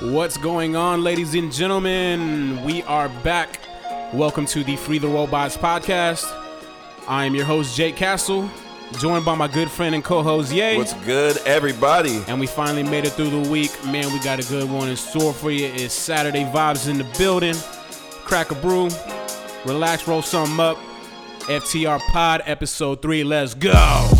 What's going on, ladies and gentlemen? We are back. Welcome to the Free the Robots podcast. I am your host, Jake Castle, joined by my good friend and co host, Ye. What's good, everybody? And we finally made it through the week. Man, we got a good one in store for you. It's Saturday vibes in the building. Crack a brew, relax, roll something up. FTR Pod, episode three. Let's go.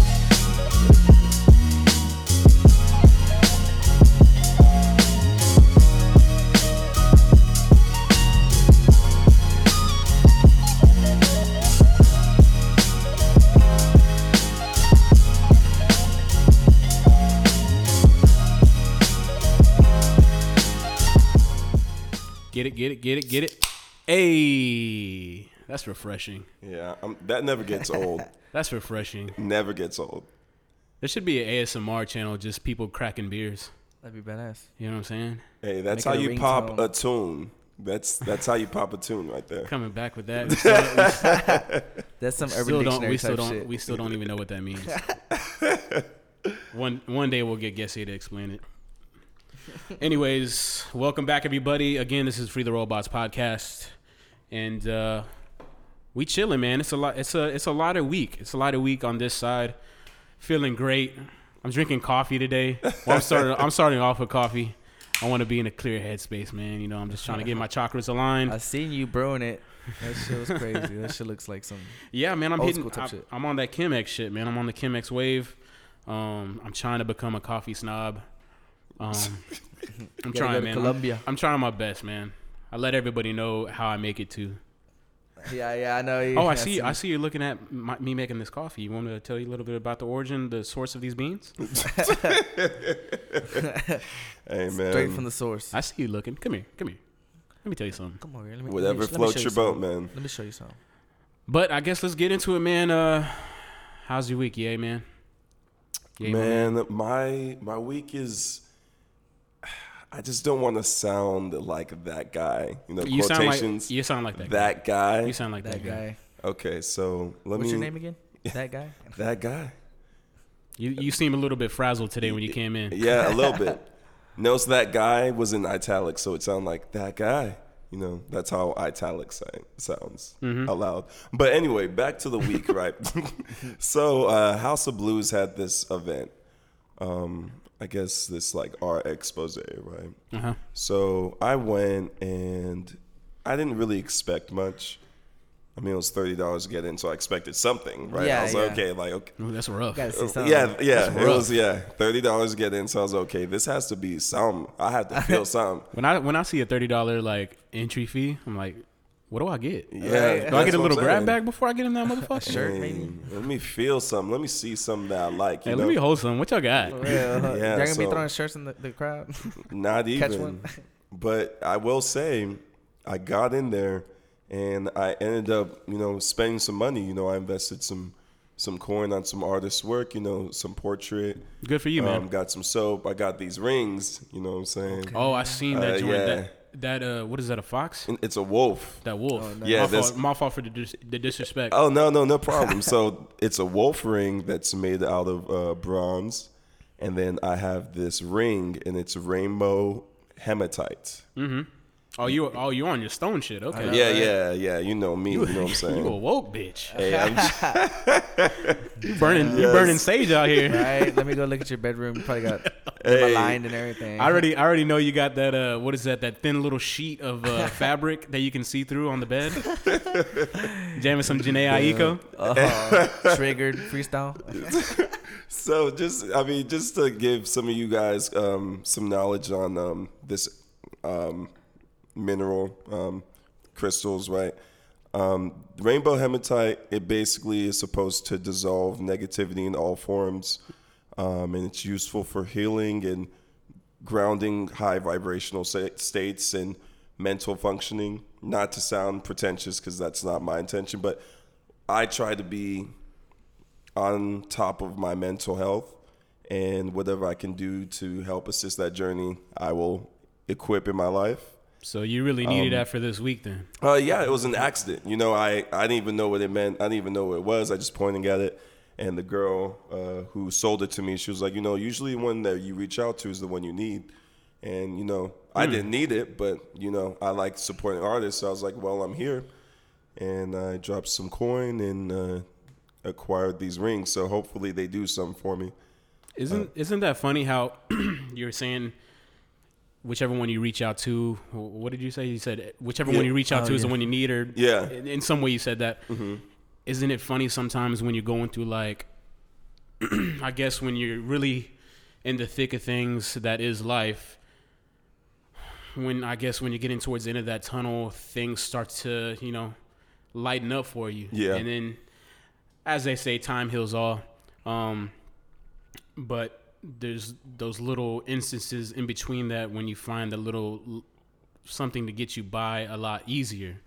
Get it, get it, get it, get. Hey, that's refreshing. Yeah, um, that never gets old. That's refreshing. never gets old. There should be an ASMR channel, just people cracking beers. That'd be badass. You know what I'm saying? Hey, that's Make how you pop ringtone. a tune. That's that's how you pop a tune right there. Coming back with that. We still, That's some we Urban still don't. Dictionary We still type don't. shit. We still don't even know what that means. one one day we'll get Gessie to explain it. Anyways, welcome back everybody. Again, this is Free the Robots podcast, and uh, we chilling, man. It's a lot. It's a it's a lot of week. It's a lot of week on this side. Feeling great. I'm drinking coffee today. Well, I'm starting. I'm starting off with coffee. I want to be in a clear headspace, man. You know, I'm just trying to get my chakras aligned. I seen you brewing it. That shit was crazy. that shit looks like some. Yeah, man, I'm Old hitting. school type I, shit. I'm on that Chemex shit, man. I'm on the Chemex wave. Um, I'm trying to become a coffee snob. Um, I'm trying, man. Colombia. I'm trying my best, man. I let everybody know how I make it too. Yeah, yeah, I know. You, Oh, I see. I see you looking at my, me making this coffee. You want me to tell you a little bit about the origin, the source of these beans? Hey man, Straight from the source. I see you looking. Come here. Come here. Let me tell you something. Come on here. Let me, whatever let me, let me floats show your boat, something. man. Let me show you something. But I guess let's get into it, man. Uh, how's your week, yay, man? Yay, my Man, my my week is. I just don't want to sound like that guy. You know, You sound like quotations. you sound like that. that guy. guy. You sound like that, That guy. guy. Okay, so let What's me. What's your name again? That guy. That guy. You you seem a little bit frazzled today when you came in. Yeah, a little bit. Notice that guy was in italics, so it sounded like that guy. You know, that's how italics say, sounds Mm-hmm. aloud. But anyway, back to the week, right? so, uh, House of Blues had this event. Um, I guess this like art expose, right? Uh huh. So I went and I didn't really expect much. I mean, it was thirty dollars to get in, so I expected something, right? Yeah, I Yeah, was like, okay, like okay, Ooh, that's rough. Gotta see something. yeah, yeah. It rough. was yeah, thirty dollars to get in. So I was okay. This has to be some. I have to feel something. When I when I see a thirty dollar like entry fee, I'm like, what do I get? Yeah. Do I get a little grab saying. bag before I get in that motherfucker? Shirt, Hey, maybe. Let me feel something. Let me see something that I like. You Hey, know, let me hold some. What y'all got? Yeah, Yeah, They're gonna be throwing shirts in the, the crowd. not Catch even. one. But I will say, I got in there, and I ended up, you know, spending some money. You know, I invested some some coin on some artist work. You know, some portrait. Good for you, man. Um, got some soap. I got these rings. You know what I'm saying? oh, I seen that uh, joint. yeah. That that uh, what is that? A fox? It's a wolf. That wolf. Oh, no. Yeah, my that's- fault, my fault for the, dis- the disrespect. Oh no, no, no problem. so it's a wolf ring that's made out of uh, bronze, and then I have this ring, and it's rainbow hematite. Oh, you oh you on your stone shit? Okay. know. Yeah, right? yeah, yeah. You know me. You, know what I'm saying? You a woke bitch. Hey, I'm just, You burning you burning sage out here. right. Let me go look at your bedroom. You probably got Hey. aligned and everything. I already I already know you got that uh what is that that thin little sheet of uh, fabric that you can see through on the bed. Jamming some Jhené Aiko. Uh, triggered freestyle. so just, I mean, just to give some of you guys um, some knowledge on um, this um, mineral um, crystals, right? Um, rainbow hematite, it basically is supposed to dissolve negativity in all forms, um, and it's useful for healing and grounding high vibrational states and mental functioning. Not to sound pretentious, because that's not my intention, but I try to be on top of my mental health and whatever I can do to help assist that journey, I will equip in my life. So you really needed that for this week then. Uh, yeah, it was an accident. You know, I, I didn't even know what it meant. I didn't even know what it was. I just pointing at it. And the girl uh, who sold it to me, she was like, you know, usually one that you reach out to is the one you need. And, you know, I didn't need it, but you know, I like supporting artists. So I was like, well, I'm here, and I dropped some coin and uh, acquired these rings. So hopefully they do something for me. Isn't isn't that funny how you're saying whichever one you reach out to? What did you say? You said whichever one you reach out Oh, to is the one you need, or Yeah. Mm-hmm. In, in some way, you said that. not it funny sometimes when you're going through like, I guess when you're really in the thick of things that is life. When I guess when you're getting towards the end of that tunnel, things start to you know lighten up for you. Yeah. And then, as they say, time heals all. Um, but there's those little instances in between that when you find a little something to get you by a lot easier,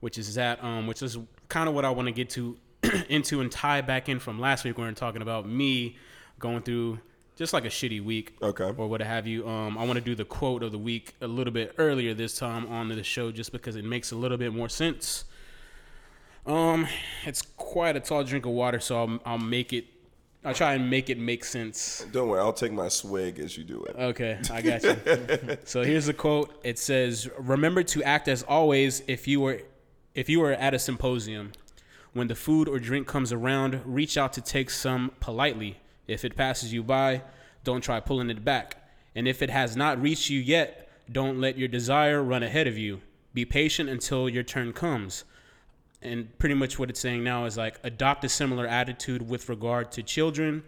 which is that, um, which is kind of what I want to get to into and tie back in from last week when we were talking about me going through just like a shitty week Okay. or what have you. Um, I want to do the quote of the week a little bit earlier this time on the show just because it makes a little bit more sense. Um, it's quite a tall drink of water, so I'll, I'll make it. I'll try and make it make sense. Don't worry, I'll take my swig as you do it. Okay, I got you. so here's the quote. It says, "Remember to act as always if you were if you were at a symposium. When the food or drink comes around, reach out to take some politely. If it passes you by, don't try pulling it back. And if it has not reached you yet, don't let your desire run ahead of you. Be patient until your turn comes." And pretty much what it's saying now is like adopt a similar attitude with regard to children,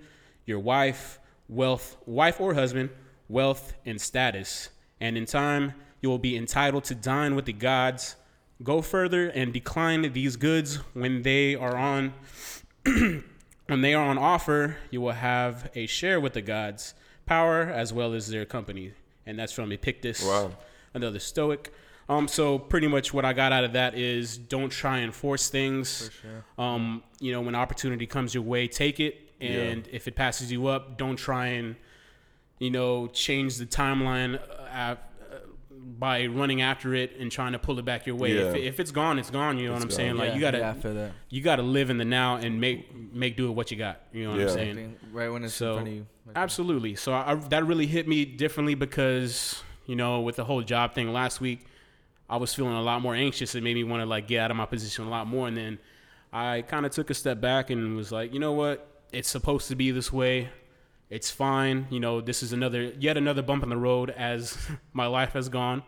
your wife, wealth, wife or husband, wealth and status. And in time, you will be entitled to dine with the gods. Go further and decline these goods when they are on when they are on offer, you will have a share with the gods, power as well as their company. And that's from Epictetus, Wow. another Stoic. Um, so pretty much what I got out of that is don't try and force things. Um, you know, when opportunity comes your way, take it. And if it passes you up, don't try and, you know, change the timeline uh, uh, by running after it and trying to pull it back your way. If, Yeah. it, if it's gone, it's gone. You know what I'm saying? Like yeah, you gotta, Yeah, that. you gotta live in the now and make make do with what you got. You know what I'm saying? Right when it's So, in front of you. Like, Absolutely. So I, that really hit me differently because you know with the whole job thing last week, I was feeling a lot more anxious. It made me want to like get out of my position a lot more. And then I kind of took a step back and was like, you know what? It's supposed to be this way. It's fine. You know, this is another yet another bump in the road as my life has gone,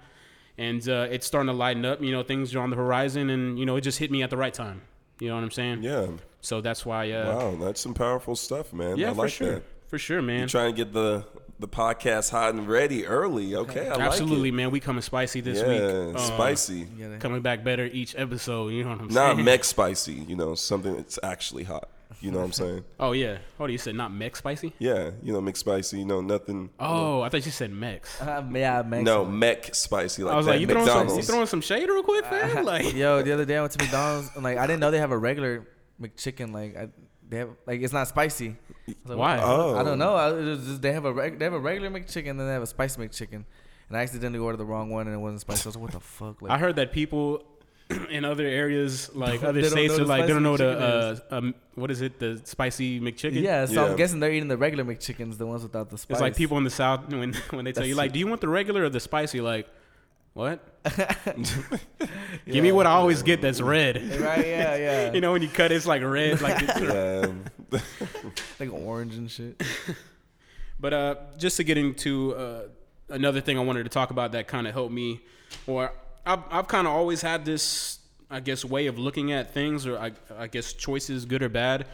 and uh, it's starting to lighten up. You know, things are on the horizon, and you know, it just hit me at the right time. You know what I'm saying? Yeah. So that's why. Uh, Wow, that's some powerful stuff, man. Yeah, I for like sure. that. For sure, man. You're trying to get the the podcast hot and ready early. Okay, I Absolutely, like man. We coming spicy this yeah, week. Uh, spicy. you Coming back better each episode. You know what I'm Not saying? Not mech spicy. You know, something that's actually hot. You know what I'm saying? Oh yeah. Oh, you said not mech spicy? Yeah, you know, McSpicy. You know, nothing. Oh, I thought you said mex. Um, yeah, Mexican. No, mech spicy like I was that. like, you throwing, some, you throwing some shade real quick, fam? Like, Yo, the other day I went to McDonald's and like I didn't know they have a regular McChicken. Like I, they have like it's not spicy. Like, Why? Oh. I don't know. I, just, they have a reg, they have a regular McChicken, and then they have a spicy McChicken, and I accidentally ordered the wrong one and it wasn't spicy. I was like, what the fuck? Like, I heard that people in other areas, like other states, are like they don't know spicy the uh, um, what is it, the spicy McChicken? yeah, so Yeah. I'm guessing they're eating the regular McChickens, the ones without the spice. It's like people in the south when when they tell you like, do you want the regular or the spicy? Like, what? Yeah. Give me what I always get that's red. Right? Yeah, yeah. you know when you cut, it's like red, like. Yeah. like orange and shit. But uh, just to get into uh, another thing I wanted to talk about that kind of helped me, or I've, I've kind of always had this, I guess, way of looking at things, or I, I guess choices, good or bad.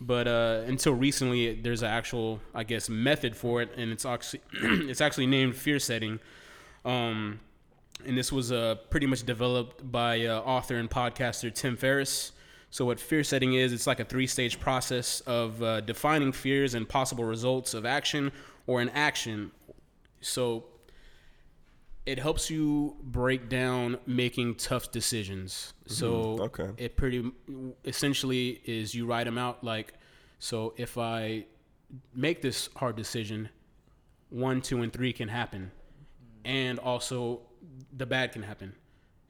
But uh, until recently, there's an actual, I guess, method for it, and it's actually it's actually named fear setting. Um, and this was uh, pretty much developed by uh, author and podcaster Tim Ferriss. So, what fear setting is, it's like a three stage process of uh, defining fears and possible results of action or an action. So, it helps you break down making tough decisions. So, okay. it pretty essentially is you write them out like, so if I make this hard decision, one, two, and three can happen, and also the bad can happen.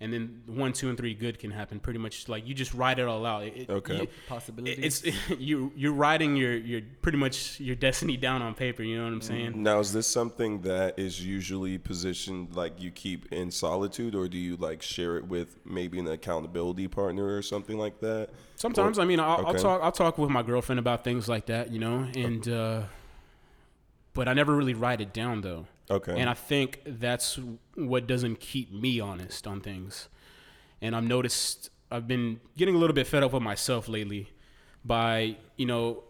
and then one, two, and three good can happen. Pretty much like you just write it all out. It- it- Okay. you- Possibilities. it's you you're writing your your pretty much your destiny down on paper. You know what I'm saying? Now, is this something that is usually positioned like you keep in solitude, or do you like share it with maybe an accountability partner or something like that? Sometimes I mean I'll, I'll talk I'll talk with my girlfriend about things like that. You know, and uh, but I never really write it down though. Okay. And I think that's what doesn't keep me honest on things. And I've noticed I've been getting a little bit fed up with myself lately by, you know,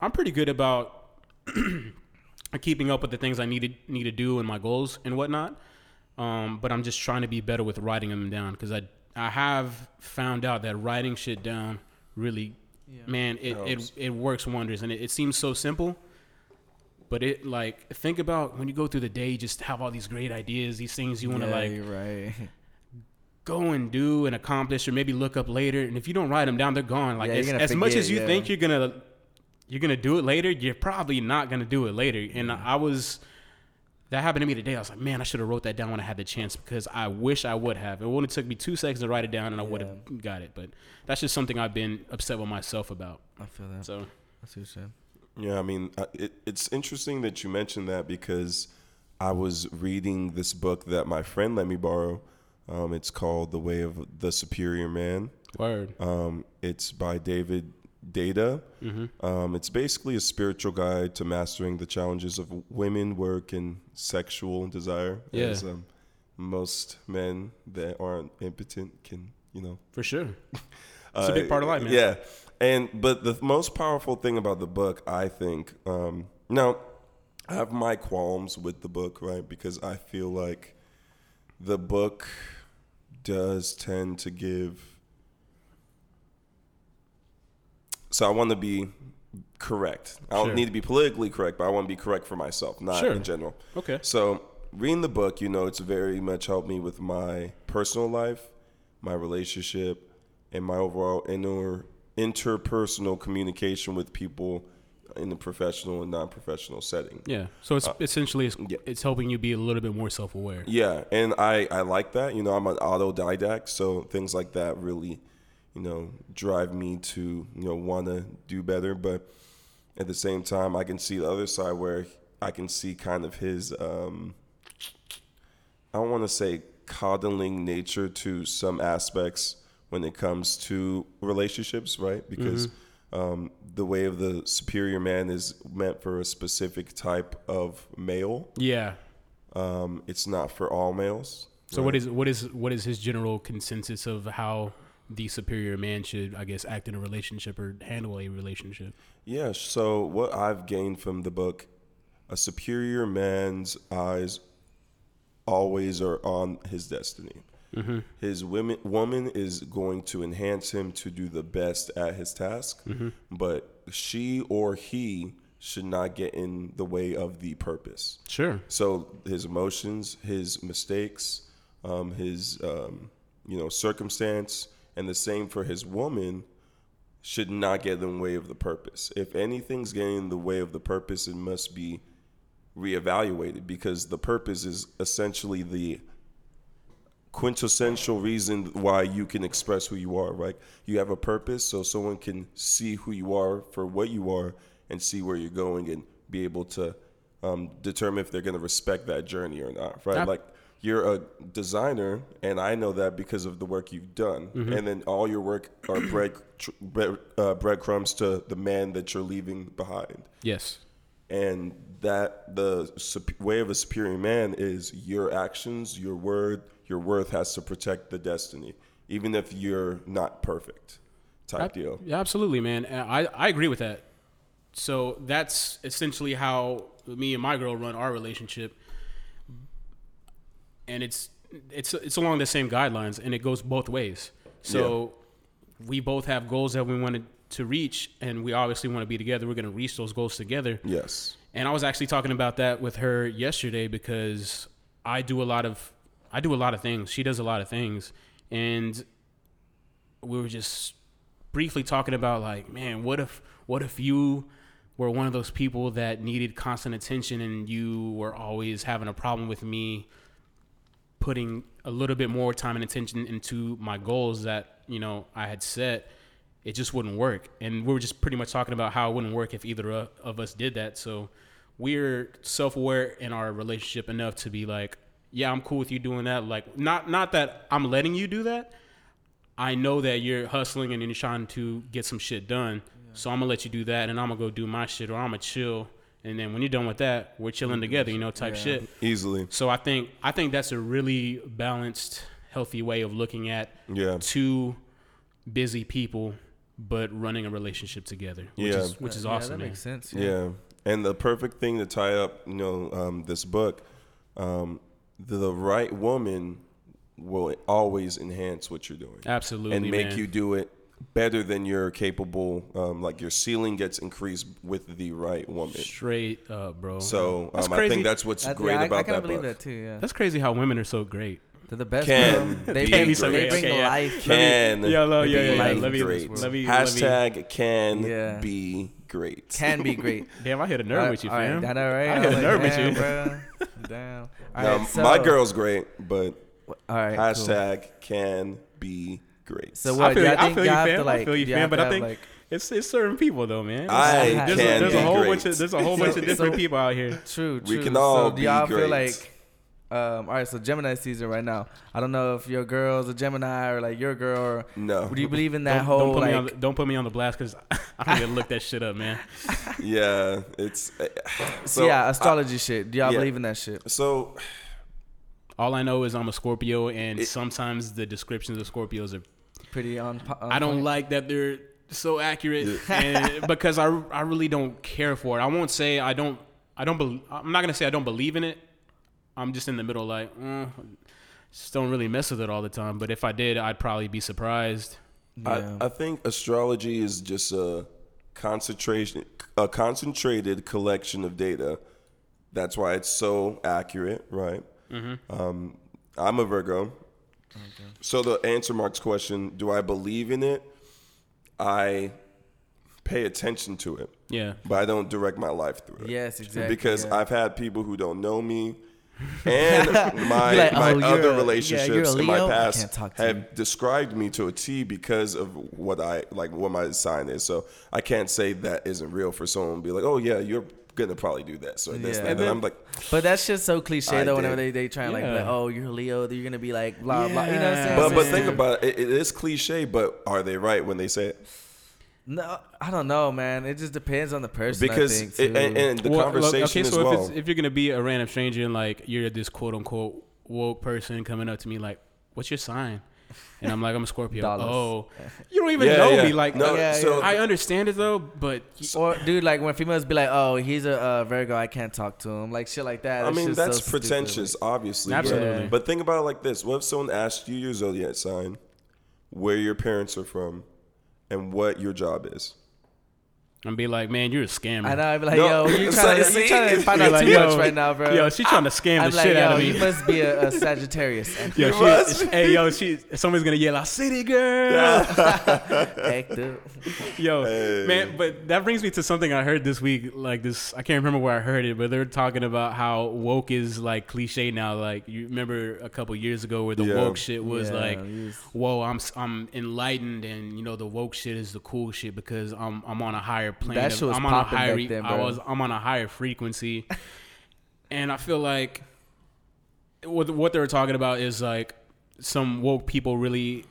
I'm pretty good about keeping up with the things I need to, need to do and my goals and whatnot. Um, but I'm just trying to be better with writing them down because I, I have found out that writing shit down really, man, it, it, Helps. it works wonders. And it, it seems so simple. But it like think about when you go through the day, you just have all these great ideas, these things you want to yeah, like right. go and do and accomplish, or maybe look up later. And if you don't write them down, they're gone. Like Yeah, as, as much as you yeah. think you're gonna you're gonna do it later, you're probably not gonna do it later. And I was that happened to me today. I was like, man, I should have wrote that down when I had the chance because I wish I would have. It only took me two seconds to write it down, and I would have got it. But that's just something I've been upset with myself about. I feel that. So That's what you said. Yeah, I mean, uh, it, it's interesting that you mentioned that because I was reading this book that my friend let me borrow. Um, it's called The Way of the Superior Man. word. Um, it's by David Deida. Mm-hmm. Um, it's basically a spiritual guide to mastering the challenges of women, work, and sexual desire. Yeah. As um, most men that aren't impotent can, you know, For sure. It's a big part of life, man. Uh, Yeah, and but the most powerful thing about the book, I think, um, now I have my qualms with the book, right? Because I feel like the book does tend to give. So I want to be correct. I don't Sure. need to be politically correct, but I want to be correct for myself, not Sure. in general. Okay. So reading the book, you know, it's very much helped me with my personal life, my relationship, and my overall inner interpersonal communication with people in the professional and non-professional setting. Yeah. So it's essentially it's, Uh, yeah. it's helping you be a little bit more self aware. Yeah, and I I like that. You know, I'm an autodidact, so things like that really, you know, drive me to you know want to do better. But at the same time, I can see the other side where I can see kind of his um, I don't want to say coddling nature to some aspects when it comes to relationships, right? Because um, the way of the superior man is meant for a specific type of male. Yeah. Um, it's not for all males. So what is what is what is his general consensus of how the superior man should, I guess, act in a relationship or handle a relationship? Yeah. So what I've gained from the book, a superior man's eyes always are on his destiny. His women woman is going to enhance him to do the best at his task, but she or he should not get in the way of the purpose. Sure. So his emotions, his mistakes, um, his um, you know circumstance, and the same for his woman should not get in the way of the purpose. If anything's getting in the way of the purpose, it must be reevaluated because the purpose is essentially the quintessential reason why you can express who you are, right? You have a purpose so someone can see who you are for what you are and see where you're going and be able to um, determine if they're going to respect that journey or not, right? Like you're a designer, and I know that because of the work you've done, and then all your work are bread, bread uh, breadcrumbs to the man that you're leaving behind Yes. and that the sup- way of a superior man is your actions, your word, your worth has to protect the destiny, even if you're not perfect. Type Ab- deal. Yeah, absolutely, man. I, I agree with that. So that's essentially how me and my girl run our relationship, and it's it's it's along the same guidelines, and it goes both ways. So we both have goals that we wanted to reach, and we obviously want to be together. We're going to reach those goals together. Yes. And I was actually talking about that with her yesterday because I do a lot of I do a lot of things. She does a lot of things. And we were just briefly talking about like, man, what if what if you were one of those people that needed constant attention and you were always having a problem with me putting a little bit more time and attention into my goals that you know I had set, it just wouldn't work. And we were just pretty much talking about how it wouldn't work if either of us did that. So we're self-aware in our relationship enough to be like, yeah, I'm cool with you doing that. Like, not not that I'm letting you do that. I know that you're hustling and you're trying to get some shit done. So I'm gonna let you do that, and I'm gonna go do my shit, or I'm gonna chill. And then when you're done with that, we're chilling together, you know, type Yeah. shit. Easily. So I think I think that's a really balanced, healthy way of looking at Yeah. two busy people but running a relationship together, which Yeah. is which is awesome. Yeah, awesome, That man. makes sense. Yeah. And the perfect thing to tie up, you know, um, this book, um, the, the right woman will always enhance what you're doing Absolutely, and make man. you do it better than you're capable. Um, like your ceiling gets increased with the right woman. straight up, bro. So um, I think that's what's I, great yeah, I, about I kind that believe book. that too. Yeah, that's crazy how women are so great. they're the best. Can. They be bring, great. they bring Okay, yeah. life. Can Yo, lo, be yeah, yeah, yeah. Let Let me, great. let me, Hashtag can Yeah. be great. Can be great. Damn, I hit a nerve with you, All right, fam. I know, right? I hit a like, nerve with you. bro. Damn. All Now, right, so, my girl's great, but All right. cool. hashtag can be great. So I what? feel, do you, y'all I think feel you, y'all have fam. to like? I feel you, do fam. But I think like, it's it's certain people though, man. I there's, a, can there's a whole great. bunch of there's a whole bunch of different so- people out here. True, true. We can all so do be y'all feel great. like um, all right, so Gemini season right now. I don't know if your girl's a Gemini or like your girl. Or, No. Do you believe in that Don't, whole don't put like? me on the, don't put me on the blast because I don't even look that shit up, man. yeah, it's uh, so, yeah, astrology shit. Do y'all yeah. believe in that shit? so All I know is I'm a Scorpio, and It- sometimes the descriptions of Scorpios are. Pretty on. on I don't point? like that they're so accurate, and because I I really don't care for it. I won't say I don't I don't. Be, I'm not gonna say I don't believe in it. I'm just in the middle, like, mm, just don't really mess with it all the time. But if I did, I'd probably be surprised. Yeah. I, I think astrology is just a concentration, a concentrated collection of data. That's why it's so accurate, right? Um, I'm a Virgo. So the answer Mark's question, do I believe in it? I pay attention to it, Yeah. but I don't direct my life through it. Yes, exactly. Because yeah. I've had people who don't know me and my like, my "Oh, other a- yeah, relationships you're in my past can't talk to have you." described me to a T because of what I like what my sign is. So I can't say that isn't real for someone to be like, oh yeah, you're gonna probably do that. So this, Yeah. that. And And then- I'm like, But that's just so cliche I though. Whenever they, they try and like, Yeah. like, oh, you're Leo, you're gonna be like blah blah. You know what I'm saying? but but think about it. it. It is cliche, but are they right when they say it? No, I don't know, man. It just depends on the person. Because I think, it, and, and the Well, look, conversation okay, as so well. if, it's, if you're gonna be a random stranger and like you're this quote unquote woke person coming up to me like, "What's your sign?" And I'm like, "I'm a Scorpio." Dollars. Oh, you don't even Yeah, know yeah. me. Like, No, Yeah, so I understand it though, but or dude, like when females be like, "Oh, he's a uh, Virgo, I can't talk to him," like shit like that. I mean, just so that's stupid, pretentious, obviously. but- Absolutely. But, think about it like this: What if someone asked you your zodiac sign, where your parents are from, and what your job is? And be like, "Man, you're a scammer." Like, I know. I'd be like, No, "Yo, you it's trying, like- to, you trying to find Be out like, too yo, much right now, bro?" Yo, she's trying to scam I'm the like, shit "Yo, out of me. you must be a, a Sagittarius." Yo, she, must. hey, yo, she, somebody's gonna yell out, "City girl!" Heck, dude. Yo, Hey. man, but that brings me to something I heard this week. Like this, I can't remember where I heard it, but they're talking about how woke is like cliche now. Like you remember a couple years ago where the Yeah. woke shit was Yeah, like, was- "Whoa, I'm s- I'm enlightened, and you know the woke shit is the cool shit because I'm I'm on a higher plane. That of- shit was I'm on a popping higher. back then, I was I'm on a higher frequency, and I feel like what what they were talking about is like some woke people really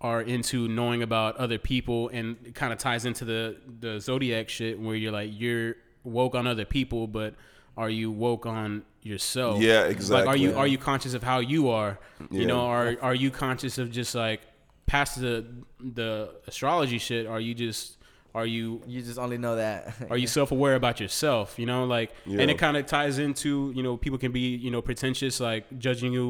are into knowing about other people and it kind of ties into the the zodiac shit where you're like you're woke on other people but are you woke on yourself Yeah, like are exactly. you are you conscious of how you are you know are are you conscious of just like past the the astrology shit are you just are you You just only know that. are you self-aware about yourself you know like Yeah. and it kind of ties into you know people can be you know pretentious like judging you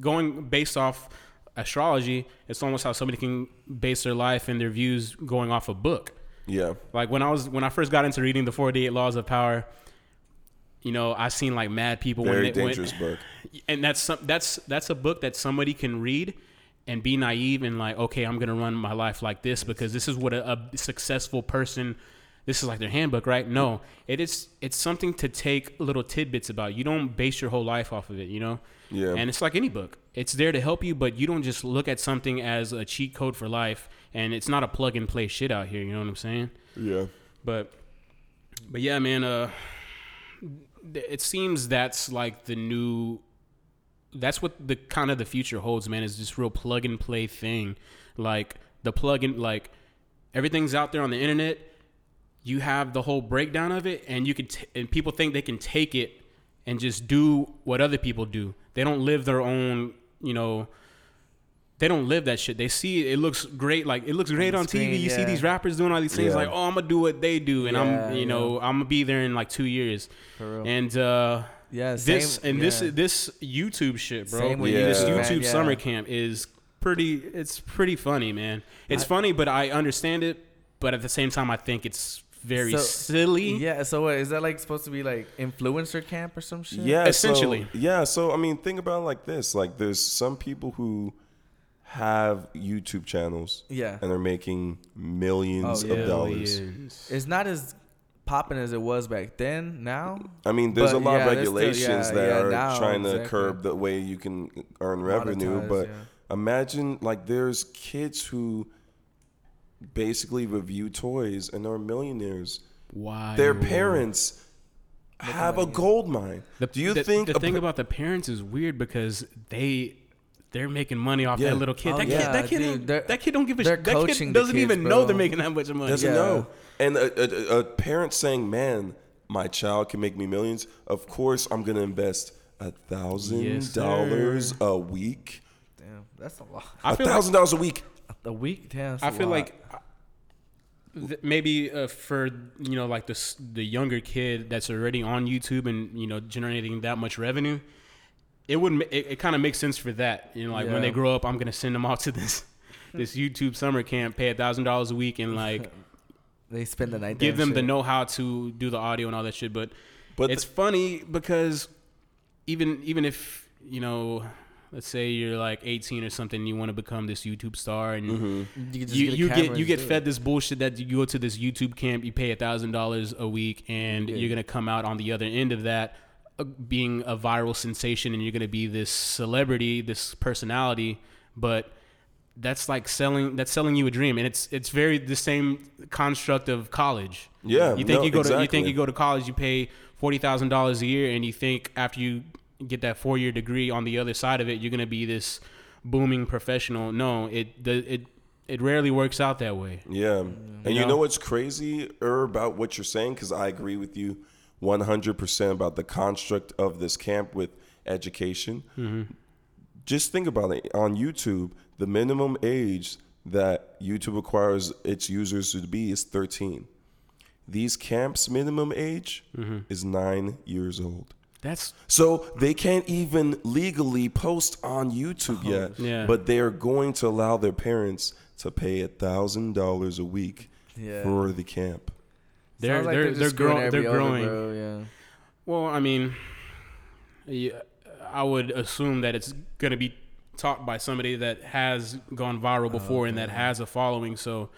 going based off astrology it's almost how somebody can base their life and their views going off a book Yeah, like when i was when i first got into reading the 48 laws of power you know i seen like mad people very when they, when- dangerous book. and that's some, that's that's a book that somebody can read and be naive and like okay i'm gonna run my life like this because this is what a, a successful person this is like their handbook, right? No, it is it's something to take little tidbits about. You don't base your whole life off of it, you know. Yeah. And it's like any book. It's there to help you, but you don't just look at something as a cheat code for life. And it's not a plug and play shit out here. You know what I'm saying? Yeah. But, but yeah, man. Uh, it seems that's like the new. That's what the kind of the future holds, man. Is this real plug and play thing, like the plug in, like everything's out there on the internet. You have the whole breakdown of it, and you can t- and people think they can take it and just do what other people do. They don't live their own, you know. They don't live that shit. They see it, it looks great, like it looks great the on screen, TV. You see these rappers doing all these things, Yeah. like, oh, I'm gonna do what they do, and Yeah, I'm, you know, I'm gonna be there in like two years. For real. And uh, Yeah, this and this yeah. this YouTube shit, bro. Same with Yeah. This YouTube, YouTube man, summer yeah. camp is pretty. It's pretty funny, man. It's I- funny, but I understand it. But at the same time, I think it's very So- silly. Yeah, so what is that like supposed to be like influencer camp or some shit? Yeah, Essentially. So, yeah, so I mean, think about it like this: like, there's some people who have YouTube channels, Yeah. and they're making millions Oh, yeah. of dollars. Billions. It's not as popping as it was back then. Now, I mean, there's But, a lot yeah, of there's still- regulations yeah, that yeah, are now, trying to exactly. curb the way you can earn revenue. Monetize, but yeah. imagine, like, there's kids who basically review toys and are millionaires. Why? Their parents have a like gold mine. The, Do you the, think the thing pa- about the parents is weird because they they're making money off Yeah. that little kid. Oh, that yeah, kid, that kid, dude, that kid don't give a shit. That kid doesn't kids, even know they're making that much money. doesn't Yeah. know. And a, a, a parent saying, "Man, my child can make me millions. Of course, I'm gonna invest a thousand dollars a week. damn, that's a lot. I A feel like thousand dollars a week. A week, damn. that's I a feel lot. like uh, th- maybe uh, for you know like the the younger kid that's already on YouTube and you know generating that much revenue, it would ma- it, it kind of makes sense for that. You know, like when they grow up, I'm gonna send them off to this this YouTube summer camp, pay a thousand dollars a week, and like they spend the night. give them and the know how to do the audio and all that shit. But But it's funny because even even if you know. Let's say you're like 18 or something, and you want to become this YouTube star, and Mm-hmm. You, can you, get you get you get fed it. this bullshit that you go to this YouTube camp, you pay a thousand dollars a week, and Yeah. you're gonna come out on the other end of that being a viral sensation, and you're gonna be this celebrity, this personality, but that's like selling that's selling you a dream, and it's it's very the same construct of college. Yeah, you think no, you go to you think you go to college, you pay forty thousand dollars a year, and you think after you get that four year degree on the other side of it, you're gonna be this booming professional. No, it the it it rarely works out that way. Yeah. And you know? know what's crazy er, about what you're saying? Because I agree with you 100% about the construct of this camp with education. Mm-hmm. Just think about it. On YouTube, the minimum age that YouTube requires its users to be is 13. These camps' minimum age mm-hmm. is nine years old. That's So they can't even legally post on YouTube oh, yet. Oh, yeah. But they are going to allow their parents to pay a thousand dollars a week Yeah. for the camp. They're Sounds like they're just they're, screwing grow, they're everybody over, growing. bro, yeah. Well, I mean, yeah, I would assume that it's gonna be taught by somebody that has gone viral before and that has a following. So.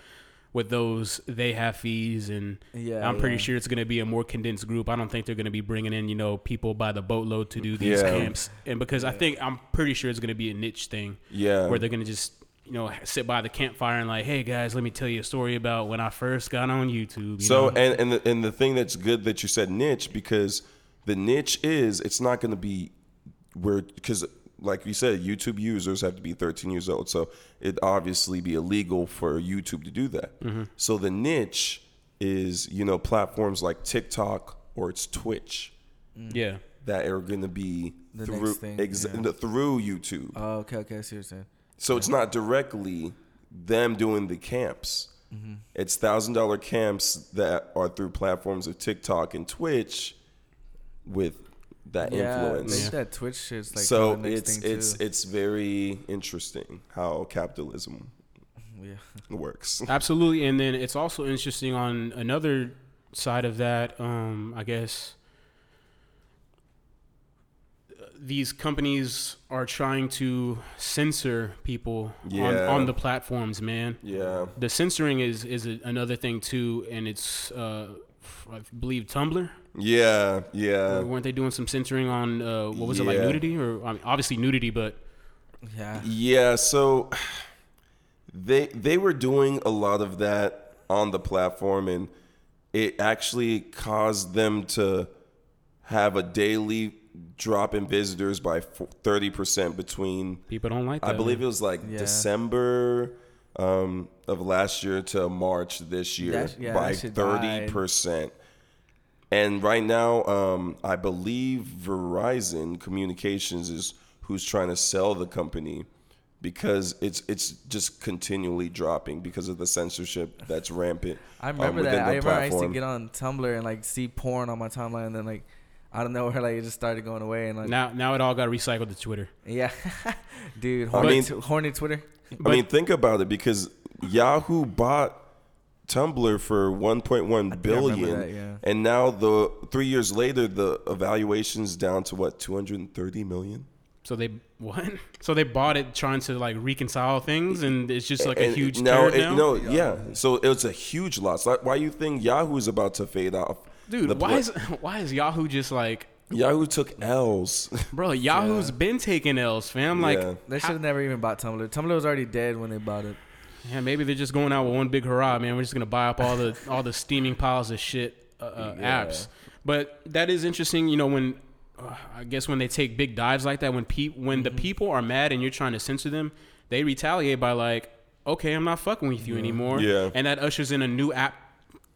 With those, they have fees, and Yeah, I'm pretty yeah. sure it's going to be a more condensed group. I don't think they're going to be bringing in, you know, people by the boatload to do these Yeah. camps, and because I think I'm pretty sure it's going to be a niche thing. Yeah. where they're gonna just you know sit by the campfire and like, hey guys, let me tell you a story about when I first got on YouTube. You So know? and and the, and the thing that's good that you said niche because the niche is it's not going to be where because like you said YouTube users have to be 13 years old so it obviously be illegal for YouTube to do that. Mm-hmm. So the niche is you know platforms like TikTok or it's Twitch yeah, that are going to be The through next thing, ex- yeah. through YouTube. Oh, okay, okay, I see what you're saying. So it's not directly them doing the camps. Mm-hmm. It's thousand dollar camps that are through platforms of TikTok and Twitch with that Yeah, influence. maybe that Twitch shit's like so the next it's thing it's too. it's very interesting how capitalism yeah. works. absolutely. And then it's also interesting on another side of that. Um, I guess these companies are trying to censor people on, Yeah. on the platforms, man. Yeah. The censoring is is a, another thing too, and it's uh, I believe Tumblr. Yeah. Yeah. weren't they doing some censoring on uh, what was it like nudity or I mean, obviously nudity, but Yeah. Yeah, so they they were doing a lot of that on the platform and it actually caused them to have a daily drop in visitors by 30% between people don't like that. I believe it was like Yeah. December um, of last year to March this year That- yeah, by that shit died. 30%. And right now, um, I believe Verizon Communications is who's trying to sell the company because it's it's just continually dropping because of the censorship that's rampant. I um, remember within that. the I remember I used to platform. get on Tumblr and like see porn on my timeline, and then like I don't know where like it just started going away, and like now now it all got recycled to Twitter. yeah, dude, I mean- t- horny Twitter. I mean, think about it because Yahoo bought Tumblr for 1.1 billion, that, yeah. and now the three years later, the evaluation's down to what 230 million. So they what? So they bought it trying to like reconcile things, and it's just like a huge now, it- now. no, yeah. So it was a huge loss. Like, why you think Yahoo is about to fade off? Dude, The why pla- is why is Yahoo just like, Yahoo took L's? bro? Yahoo's been taking L's, fam. Like, Yeah. They should have never even bought Tumblr. Tumblr was already dead when they bought it. yeah, maybe they're just going out with one big hurrah, man. We're just gonna buy up all the all the steaming piles of shit uh, uh, Yeah. apps. But that is interesting, you know, when uh, I guess when they take big dives like that, when pe- when Mm-hmm. the people are mad and you're trying to censor them, they retaliate by like, okay, I'm not fucking with you anymore. Yeah. and that ushers in a new app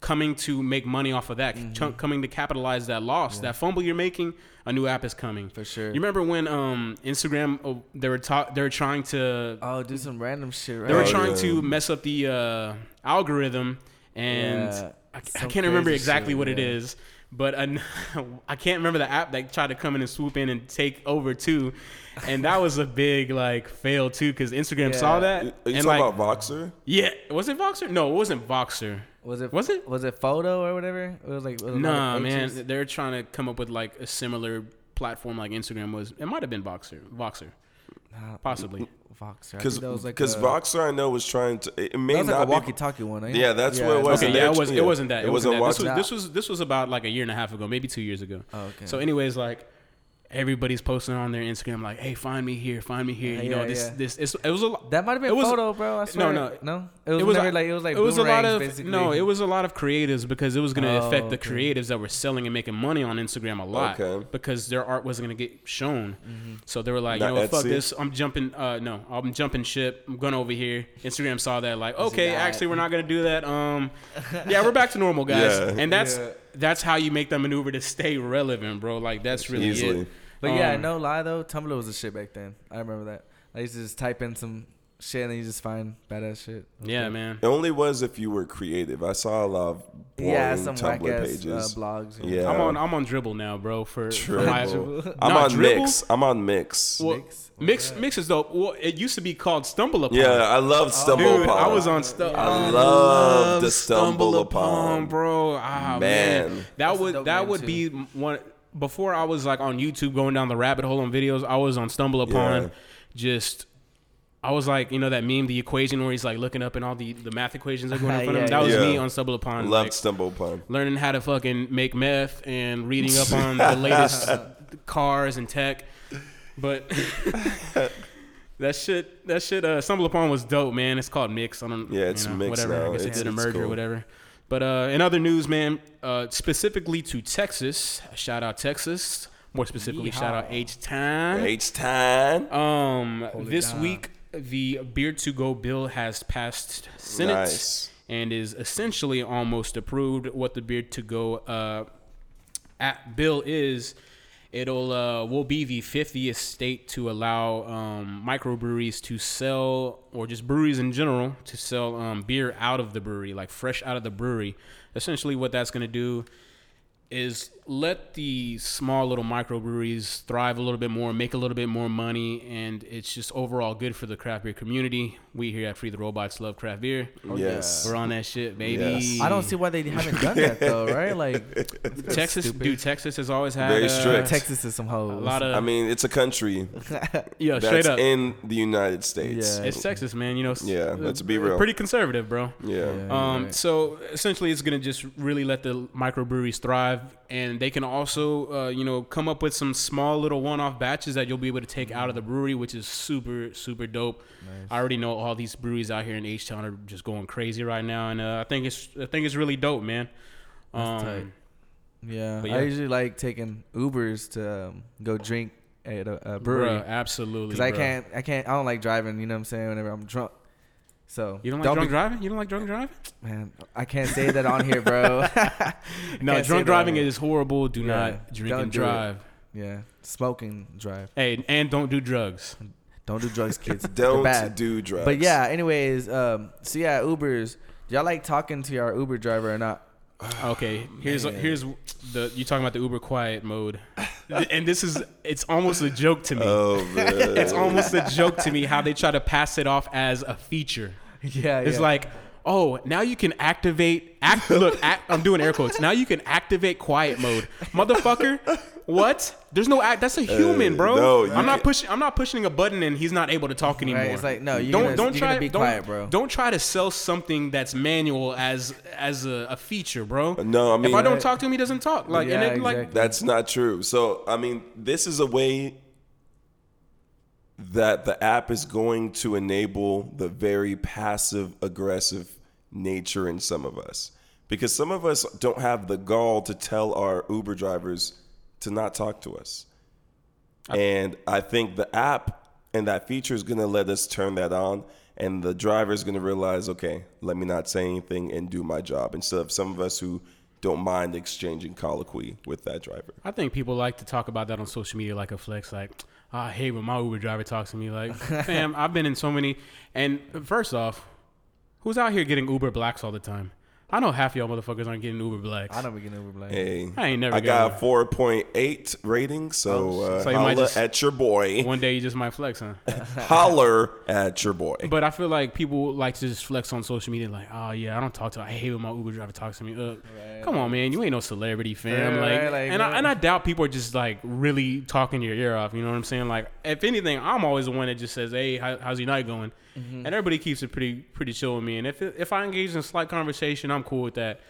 coming to make money off of that, Mm-hmm. chunk coming to capitalize that loss, that fumble you're making. A new app is coming For sure. You remember when um Instagram oh, they were talk they were trying to Oh, do some random shit. Right? they were Oh, trying yeah. to mess up the uh, algorithm, and Yeah, I, I can't remember exactly shit, what it yeah. is. But an- I can't remember the app that tried to come in and swoop in and take over too, and that was a big like fail too because Instagram saw that Are you and talking like about Voxer? yeah, was it Voxer? No, it wasn't Voxer. Was it? Was it? Was it photo or whatever? It was like. it was a Nah, man, they're trying to come up with like a similar platform like Instagram was. It might have been Boxer, Voxer, Nah, possibly. Voxer. I Because think that was like Voxer I know was trying to. It may That was like a not be- walkie-talkie one. ain't it? Yeah, that's what it was. Okay, yeah, it was. It wasn't that. It, It wasn't, wasn't that. This was, this was this was about like a year and a half ago, maybe two years ago. Oh, okay. So, anyways, like everybody's posting on their Instagram, like, "Hey, find me here, find me here." Yeah, you know, yeah, this yeah. this it's, it was a lot. That might have been It was- photo, bro. I swear. no. no. It was, it was never a- like it was like it was a lot of basically. no. It was a lot of creatives because it was going to Oh, affect the okay. creatives that were selling and making money on Instagram a lot Okay. because their art wasn't going to get shown. Mm-hmm. So they were like, Not you know, what, fuck this. I'm jumping. Uh, no, I'm jumping ship. I'm going over here. Instagram saw that, like, okay, actually, we're not going to do that. Um, yeah, we're back to normal, guys. Yeah. And that's Yeah. that's how you make that maneuver to stay relevant, bro. Like that's really Easily. it. But yeah, Um, no lie though, Tumblr was a shit back then. I remember that. I used to just type in some shit and then you just find badass shit. Yeah, man. It only was if you were creative. I saw a lot of boring Yeah, some Tumblr pages. uh, blogs. you. Yeah. I'm on I'm on Dribbble now, bro. For, for my, I'm on Dribbble? Mix. I'm on Mix. well, Mix? mix mix is dope. Well, it used to be called Stumble Upon. yeah, I love Stumble Dude, Upon. I was on stu- I love the Stumble Upon. bro. Ah, man. Man. that That's would that would too. be one. Before I was like on YouTube going down the rabbit hole on videos, I was on Stumble Upon. Yeah. Just, I was like, you know that meme, the equation where he's like looking up and all the the math equations are going in front of him. That was yeah. me on Stumble Upon. Love like, Stumble Upon. learning how to fucking make meth and reading up on the latest cars and tech. But that shit, that shit, uh, stumble upon was dope, man. It's called Mix. I don't, Yeah, it's you know, Mix whatever. now. I guess It's- they did a it's merger or whatever. But uh, in other news, man, uh, specifically to Texas, shout out Texas. More specifically, shout out H Time. H time. Um, Hold it this down. week, the Beer to Go bill has passed Senate Nice. and is essentially almost approved. What the Beer to Go uh, at bill is, it'll uh, will be the 50th state to allow um, microbreweries to sell, or just breweries in general, to sell um, beer out of the brewery, like fresh out of the brewery. Essentially, what that's going to do is let the small little microbreweries thrive a little bit more, make a little bit more money, and it's just overall good for the craft beer community. We here at Free the Robots love craft beer. yes. We're on that shit, baby. Yes. I don't see why they haven't done that though, right? Like Texas, stupid. dude. Texas has always had Very uh, strict. Texas is some hoes. A lot of I mean, it's a country yeah, straight up. in the United States. Yeah. it's Texas, man. You know, Yeah, let's be uh, real. Pretty conservative, bro. Yeah. Yeah. Um, right. so essentially, it's gonna just really let the microbreweries thrive, and they can also, uh, you know, come up with some small little one-off batches that you'll be able to take out of the brewery, which is super, super dope. I already know all these breweries out here in H Town are just going crazy right now, and uh, I think it's, I think it's really dope, man. Um. Yeah, But I usually like taking Ubers to um, go drink at a, a brewery bruh, absolutely. because I can't, I can't, I don't like driving. You know what I'm saying? Whenever I'm drunk, so You don't like drunk be- driving? You don't like drunk driving? Man, I can't say that on here, bro. No, drunk driving is horrible. Do Yeah, not drink don't and do it. drive. Yeah, smoking drive. Hey, and don't do drugs. Don't do drugs, kids. Don't bad. do drugs. But yeah, anyways, um, so yeah, Ubers. Do y'all like talking to your Uber driver or not? Okay, here's Man. here's the you talking about the Uber quiet mode, and this is it's almost a joke to me. Oh man. it's almost a joke to me how they try to pass it off as a feature. Yeah, It's yeah. like, oh, now you can activate. Act, look, act, I'm doing air quotes. Now you can activate quiet mode, motherfucker. What? There's no act. That's a uh, human, bro. no, I'm not can't- pushing. I'm not pushing a button and he's not able to talk anymore. it's like, no, you're don't gonna- don't you're try gonna be don't, quiet, bro. Don't try to sell something that's manual as as a, a feature, bro. Uh, no, I mean- if I don't Right. talk to him, he doesn't talk. Like, Yeah, and it, like, exactly. That's not true. So, I mean, this is a way that the app is going to enable the very passive aggressive nature in some of us. Because some of us don't have the gall to tell our Uber drivers to not talk to us. And I think the app and that feature is going to let us turn that on. And the driver is going to realize, okay, let me not say anything and do my job instead of some of us who don't mind exchanging colloquy with that driver. I think people like to talk about that on social media like a flex. Like, "Oh, I hate when my Uber driver talks to me. Like, fam, I've been in so many. And first off, who's out here getting Uber blacks all the time? I know half y'all motherfuckers aren't getting Uber blacks. I don't be getting Uber black. Hey, I ain't never I got got a 4.8 rating, so, uh, so you might holler just- at your boy. One day you just might flex, huh? holler at your boy. But I feel like people like to just flex on social media, like, oh yeah, I don't talk to. I hate when my Uber driver talks to me. Uh, come on, man, you ain't no celebrity, fam. Right, like, right, like, and. I, and I doubt people are just like really talking your ear off. You know what I'm saying? Like, if anything, I'm always the one that just says, hey, how, how's your night going? Mm-hmm. And everybody keeps it pretty pretty chill with me. And if if I engage in a slight conversation, I'm cool with that.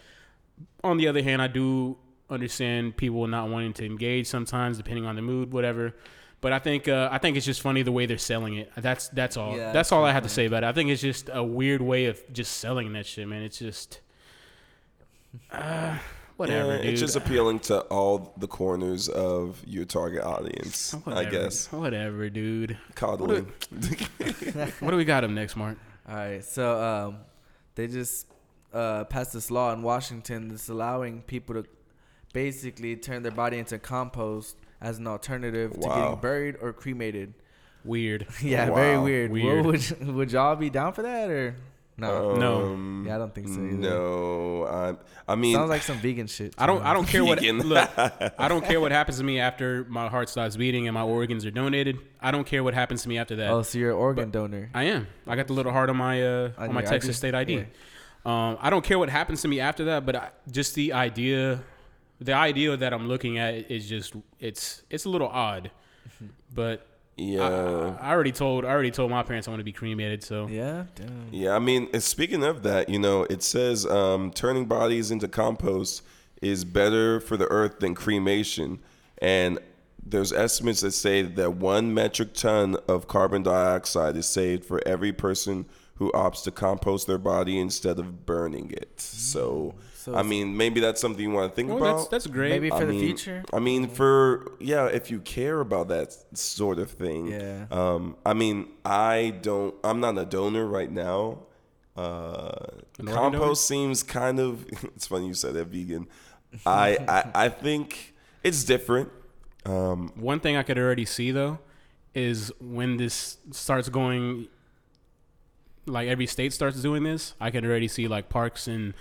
On the other hand, I do understand people not wanting to engage sometimes, depending on the mood, whatever. But I think uh, I think it's just funny the way they're selling it. That's that's all. Yeah, that's all I have to say about it. I think it's just a weird way of just selling that shit, man. It's just uh, whatever, Yeah, dude. it's just appealing to all the corners of your target audience, I guess. Whatever, dude. Coddling. What do we got him next, Mark? All right, so um, they just uh, passed this law in Washington that's allowing people to basically turn their body into compost as an alternative to Wow. getting buried or cremated. Weird. Yeah, very weird. Weird. What, would would y'all be down for that or no? No. Um, yeah, I don't think so. Either. No, I, I mean, sounds like some vegan shit. I don't. I don't care what. Look, I don't care what happens to me after my heart stops beating and my organs are donated. I don't care what happens to me after that. Oh, so you're an organ donor. I am. I got the little heart on my uh, On on my Texas ID? State ID. Yeah. Um, I don't care what happens to me after that, but I, just the idea, the idea that I'm looking at is just it's it's a little odd. But yeah. I, I already told I already told my parents I want to be cremated. So Yeah, damn. Yeah, I mean, speaking of that, you know, it says um, turning bodies into compost is better for the earth than cremation. And there's estimates that say that one metric ton of carbon dioxide is saved for every person who opts to compost their body instead of burning it. So, So I mean, maybe that's something you want to think well, about. that's that's great. Maybe for I the mean- future. I mean, for yeah, if you care about that sort of thing. Yeah. Um, I mean, I don't. I'm not a donor right now. Uh, An organ compost seems kind of. It's funny you said that vegan. I, I I think it's different. Um, One thing I could already see though is when this starts going, like every state starts doing this, I can already see like parks and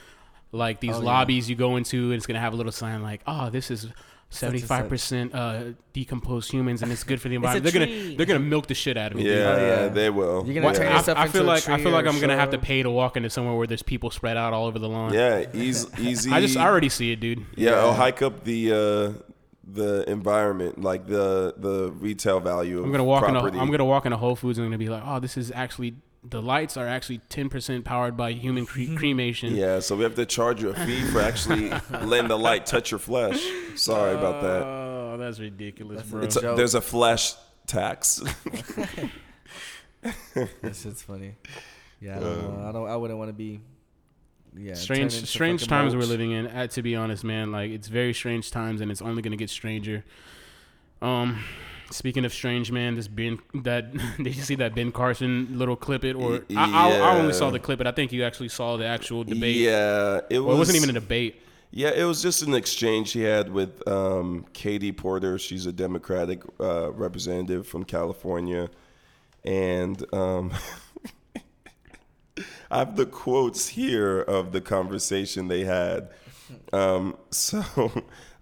like these Oh, yeah. lobbies you go into, and it's gonna have a little sign like, "Oh, this is." Seventy-five percent uh, decomposed humans, and it's good for the environment. They're gonna they're gonna milk the shit out of it. dude. Yeah, Oh, yeah. they will. You're gonna What- turn I, yourself I feel into a like i feel like i'm gonna have to pay to walk into somewhere where there's people spread out all over the lawn. Yeah, easy, easy. I just I already see it, dude. Yeah, Yeah. I'll hike up the uh, the environment, like the the retail value. Of I'm gonna walk property. in. A, I'm gonna walk into Whole Foods and I'm gonna be like, oh, this is actually the lights are actually 10% powered by human cre- cremation. Yeah, so we have to charge you a fee for actually letting the light touch your flesh. Sorry about that. Oh, that's ridiculous, That's bro. It's a, there's a flesh tax. That shit's funny. Yeah, I don't know. I don't. I wouldn't want to be. Yeah. strange, strange fucking times we're living in. Uh, to be honest, man, like it's very strange times, and it's only gonna get stranger. Um, speaking of strange, man, this Ben that did you see that Ben Carson little clip it or I only saw the clip, but I think you actually saw the actual debate. yeah, it was. Well, it wasn't even a debate. Yeah, it was just an exchange he had with um, Katie Porter. She's a Democratic uh, representative from California, and um, I have the quotes here of the conversation they had. Um, so,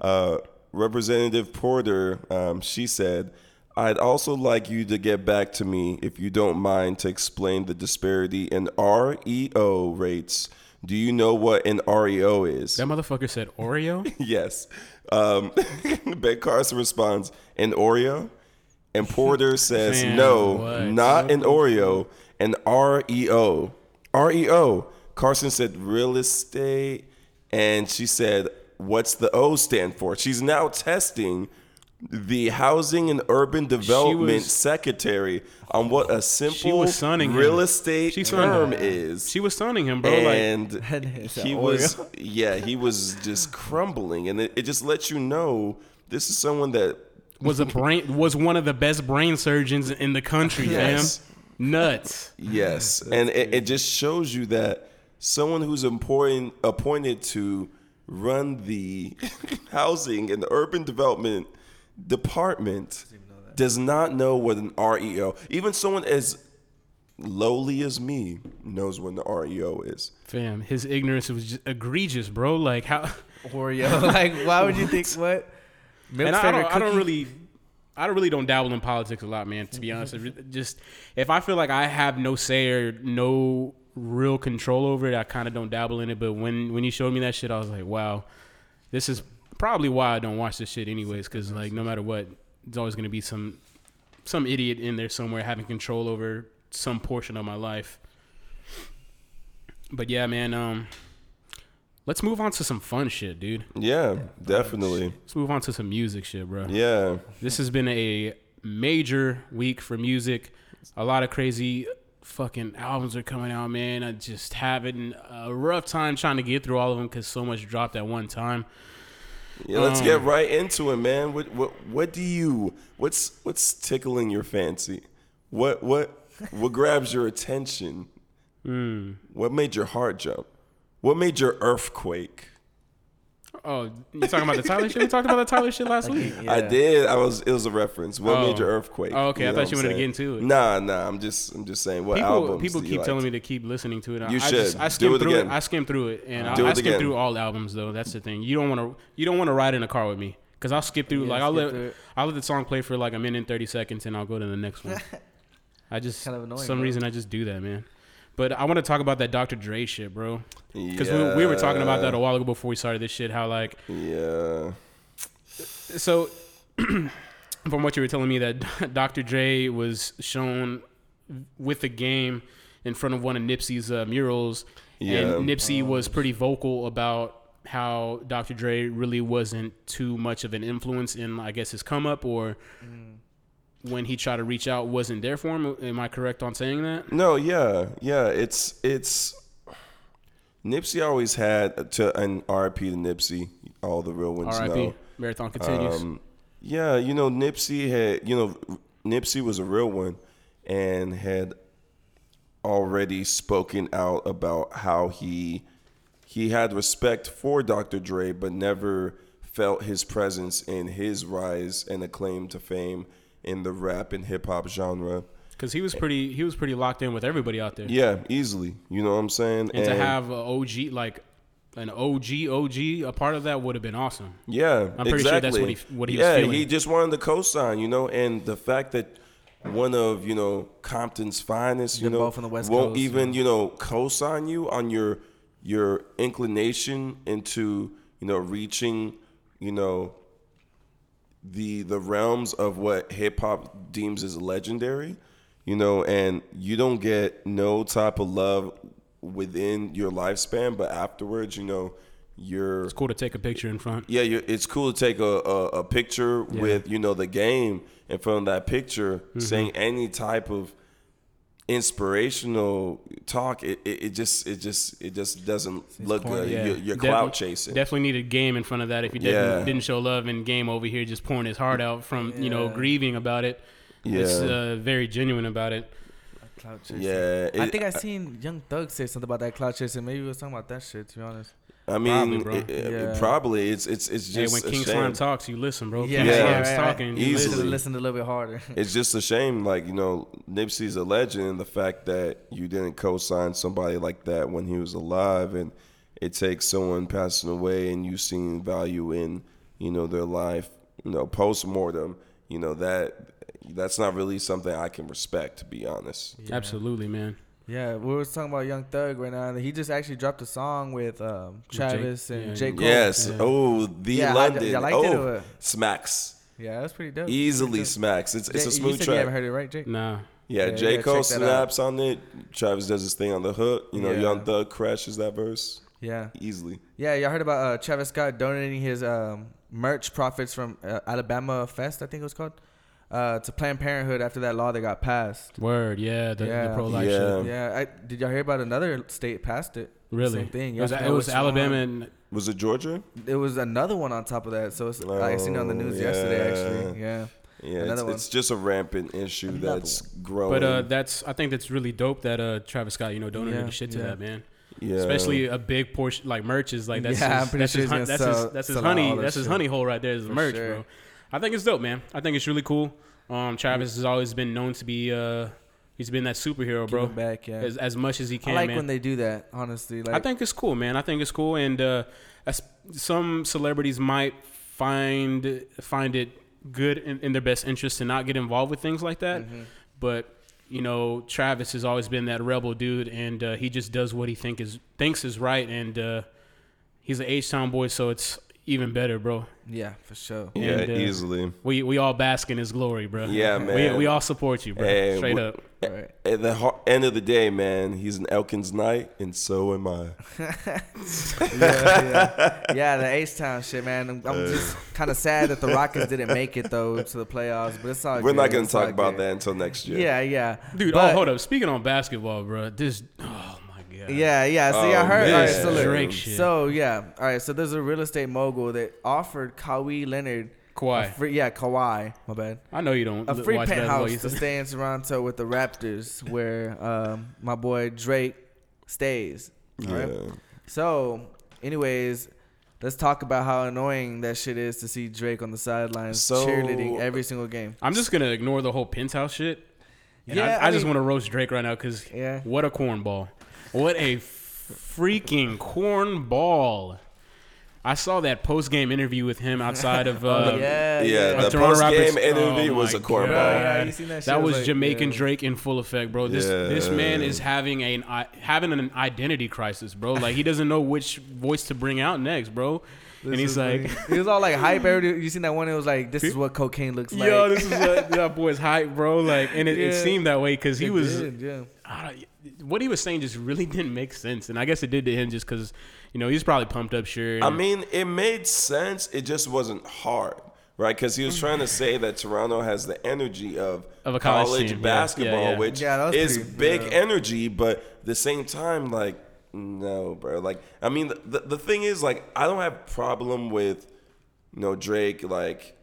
uh, Representative Porter, um, she said, "I'd also like you to get back to me, if you don't mind, to explain the disparity in REO rates." Do you know what an REO is? That motherfucker said Oreo. Yes. Um, ben Carson responds, an Oreo? And Porter says, Fam, no, what? not an Oreo, an REO. REO. Carson said, real estate. And she said, what's the O stand for? She's now testing the Housing and Urban Development was- Secretary on what a simple was sunning him. real estate She term him. is She was stunning him, bro. and And it's he was Oreo. yeah he was just crumbling and it, it just lets you know this is someone that was a brain was one of the best brain surgeons in the country, Yes. fam. Nuts. yes and it, it just shows you that someone who's important appointed to run the housing and the urban development department does not know what an reo even someone as lowly as me knows what an reo is Fam, his ignorance was just egregious, bro. Like how Oreo. like, why would you think what? Milk's and I, I don't, I don't really, I don't really don't dabble in politics a lot, man. To be honest, just if I feel like I have no say or no real control over it, I kind of don't dabble in it. But when when you showed me that shit, I was like, wow, this is probably why I don't watch this shit anyways. Because like no matter what, there's always gonna be some some idiot in there somewhere having control over some portion of my life. But yeah, man. Um, let's move on to some fun shit, dude. yeah definitely Let's move on to some music shit, bro. yeah This has been a major week for music. A lot of crazy fucking albums are coming out, man. I just having a rough time trying to get through all of them because so much dropped at one time. Yeah, let's Um, get right into it, man. What what what do you what's what's tickling your fancy? What what what grabs your attention? Hmm. What made your heart jump? What made your earthquake? Oh, you talking about the Tyler shit? We talked about the Tyler shit last week. Yeah. I did. I was. It was a reference. What Oh. made your earthquake? Oh, okay. I thought you I'm wanted to get into it. Nah, nah. I'm just. I'm just saying. What People, albums? people do you keep like? telling me to keep listening to it. You I should. Just, I Do it through again. it. I skimmed through it, and Do I, I it skimmed again. through all albums though. That's the thing. You don't want to. You don't want to ride in a car with me because I'll skip through. Yeah, like I'll let. I'll let the song play for like a minute and thirty seconds, and I'll go to the next one. I just Kind of annoying, some bro. reason I just do that, man. But I want to talk about that Dr. Dre shit, bro. Because we, we were talking about that a while ago before we started this shit. How like Yeah. so from what you were telling me that Dr. Dre was shown with the game in front of one of Nipsey's uh, murals, Yeah. and Nipsey was pretty vocal about how Dr. Dre really wasn't too much of an influence in, I guess, his come up or when he tried to reach out wasn't there for him. Am I correct on saying that? No, yeah, yeah. It's it's Nipsey always had to and RIP to Nipsey. All the real ones R.I.P. know. Marathon continues. Um, yeah, you know Nipsey had you know Nipsey was a real one and had already spoken out about how he he had respect for Dr. Dre, but never felt his presence in his rise and acclaim to fame in the rap and hip hop genre. Because he was pretty, he was pretty locked in with everybody out there. Yeah, easily. You know what I'm saying? and, to have a OG like an OG OG a part of that would have been awesome. Yeah, I'm pretty exactly. sure that's what he- what he was yeah, he just wanted the cosign, you know, and the fact that one of you know Compton's finest, you They're know, both the West won't Coast, even you know cosign you on your your inclination into you know reaching you know the the realms of what hip hop deems as legendary, you know, and you don't get no type of love within your lifespan, but afterwards, you know, you're It's cool to take a picture in front. yeah, it's cool to take a, a, a picture with you know the game in front of that picture, Mm-hmm. saying any type of inspirational talk. It, it, it just it just it just doesn't look corny. good. Yeah, You're, you're Defi- clout chasing. Definitely needed game in front of that. If you definitely Yeah. didn't show love in game over here, just pouring his heart out from you know grieving about it. It's uh, very genuine about it. Cloud chasing. yeah, I think I seen Young Thug say something about that cloud chasing. Maybe he was talking about that shit. To be honest. I mean, Probably, bro. it- it- Yeah. probably it's it's it's Hey, just when a King shame. Slime talks, you listen, bro. Yeah, King yeah, Slime's right, right. talking. you You Easily. should listen. a little bit harder. It's just a shame, like you know, Nipsey's a legend, and the fact that you didn't co-sign somebody like that when he was alive, and it takes someone passing away, and you seen value in, you know, their life, you know, post mortem, you know that that's not really something I can respect, to be honest. Absolutely, man. Yeah, we were talking about Young Thug right now. and He just actually dropped a song with um, Jake- Travis and yeah, J. Cole. Yes. Yeah. Oh, the Yeah, I- London. y'all liked oh, it or smacks. Yeah, that's pretty dope. Easily Pretty dope. smacks. It's it's Jay- a smooth you said track. You haven't heard it, right, Jake? Nah. Yeah, Yeah, J. yeah, Cole check out. snaps on it. Travis does his thing on the hook. You know, Yeah. Young Thug crashes that verse Yeah. easily. Yeah, y'all heard about uh, Travis Scott donating his um, merch profits from uh, Alabama Fest, I think it was called, uh, to Planned Parenthood after that law that got passed. Word, yeah, the, Yeah. the pro life Yeah. shit. Yeah, I, did y'all hear about another state passed it? Really? Same thing. It was, Y'all it was which Alabama and Was it Georgia? It was another one on top of that. So it's, I seen it on the news Oh, yesterday, actually. Yeah. Yeah, it's, it's just a rampant issue Another that's growing. But uh, that's I think that's really dope that uh, Travis Scott, you know, donated Yeah, the shit to yeah. that man. yeah. Especially a big portion like merch is like that's Yeah, his, that's sure his, hun- that's sell- his that's his honey that's his honey hole right there is the For merch, sure. bro. I think it's dope, man. I think it's really cool. Um, Travis has always been known to be uh, he's been that superhero, bro. Back, yeah. As, as much as he can. I like man. when they do that, honestly. Like, I think it's cool, man. I think it's cool, and uh, as some celebrities might find find it good in, in their best interest to not get involved with things like that. Mm-hmm. But you know, Travis has always been that rebel dude, and uh, he just does what he think is thinks is right, and uh, he's an H Town boy, so it's even better, bro. yeah, for sure. yeah, and, uh, easily. We we all bask in his glory, bro. Yeah, We man. we all support you, bro. Hey, Straight we- up. Right. At the ho- end of the day, man, he's an Elkins Knight, and so am I. yeah, yeah. yeah, the H Town shit, man. I'm, I'm just kind of sad that the Rockets didn't make it though to the playoffs, but it's all. We're not good. going It's to talk about good. that until next year. Yeah, yeah, Dude, But- oh hold up. Speaking on basketball, bro, this oh my god. Yeah, yeah. So I Oh, heard. All right, so look. Drake shit. So yeah, all right. So there's a real estate mogul that offered Kawhi Leonard. a Kawhi. free, yeah, Kawhi. My bad. I know you don't A free watch penthouse to stay in Toronto with the Raptors, where um, my boy Drake stays. All right? Yeah. So, anyways, let's talk about how annoying that shit is to see Drake on the sidelines So- cheerleading every single game. I'm just gonna ignore the whole penthouse shit. And Yeah, I, I, I just want to roast Drake right now because Yeah. what a cornball! What a freaking cornball! I saw that post game interview with him outside of. Uh, Oh, yeah, Yeah, yeah. the Toronto post game Raptors- interview oh was a cornball. God. Yeah, you seen that shit? That I was like, Jamaican yeah. Drake in full effect, bro. This this man is having a having an identity crisis, bro. Like he doesn't know which voice to bring out next, bro. and he's like, funny. he was all like hype. Everybody, you seen that one? It was like, this is what cocaine looks like. "Yo, this is what that boy's hype, bro." Like, and it, it seemed that way because he It was did, yeah. I don't- what he was saying just really didn't make sense, and I guess it did to him just because you know he's probably pumped up, sure. I mean, it made sense. It just wasn't hard, right? Because he was trying to say that Toronto has the energy of, Of a college team, basketball, Yeah, yeah. which Yeah, that is pretty- big yeah. energy, but at the same time, like, no, bro. Like, I mean, the, the, the thing is, like, I don't have problem with, you know, Drake, like,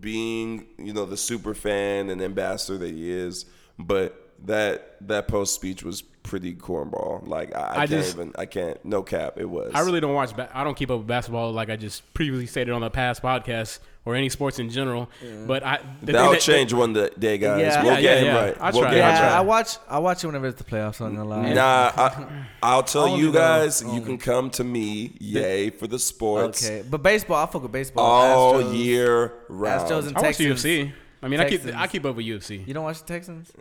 being, you know, the super fan and ambassador that he is, but that that post speech was pretty cornball. Like I, I, I can't just- even. I can't. No cap. It was. I really don't watch. Ba- I don't keep up with basketball like I just previously stated on the past podcast or any sports in general. But I the That'll that- change one day, guys. Yeah. We'll Yeah, get yeah, him yeah. right. I'll we'll try. get I'll him. Yeah, I watch. I watch it whenever it's the playoffs. I'm not gonna lie. Nah, I, I'll tell you though. guys. You can come to me, yay, for the sports Okay, but baseball. I fuck with baseball. all Astros. year round. Astros and I watch UFC. I mean, I keep I keep up with UFC. You don't watch the Texans?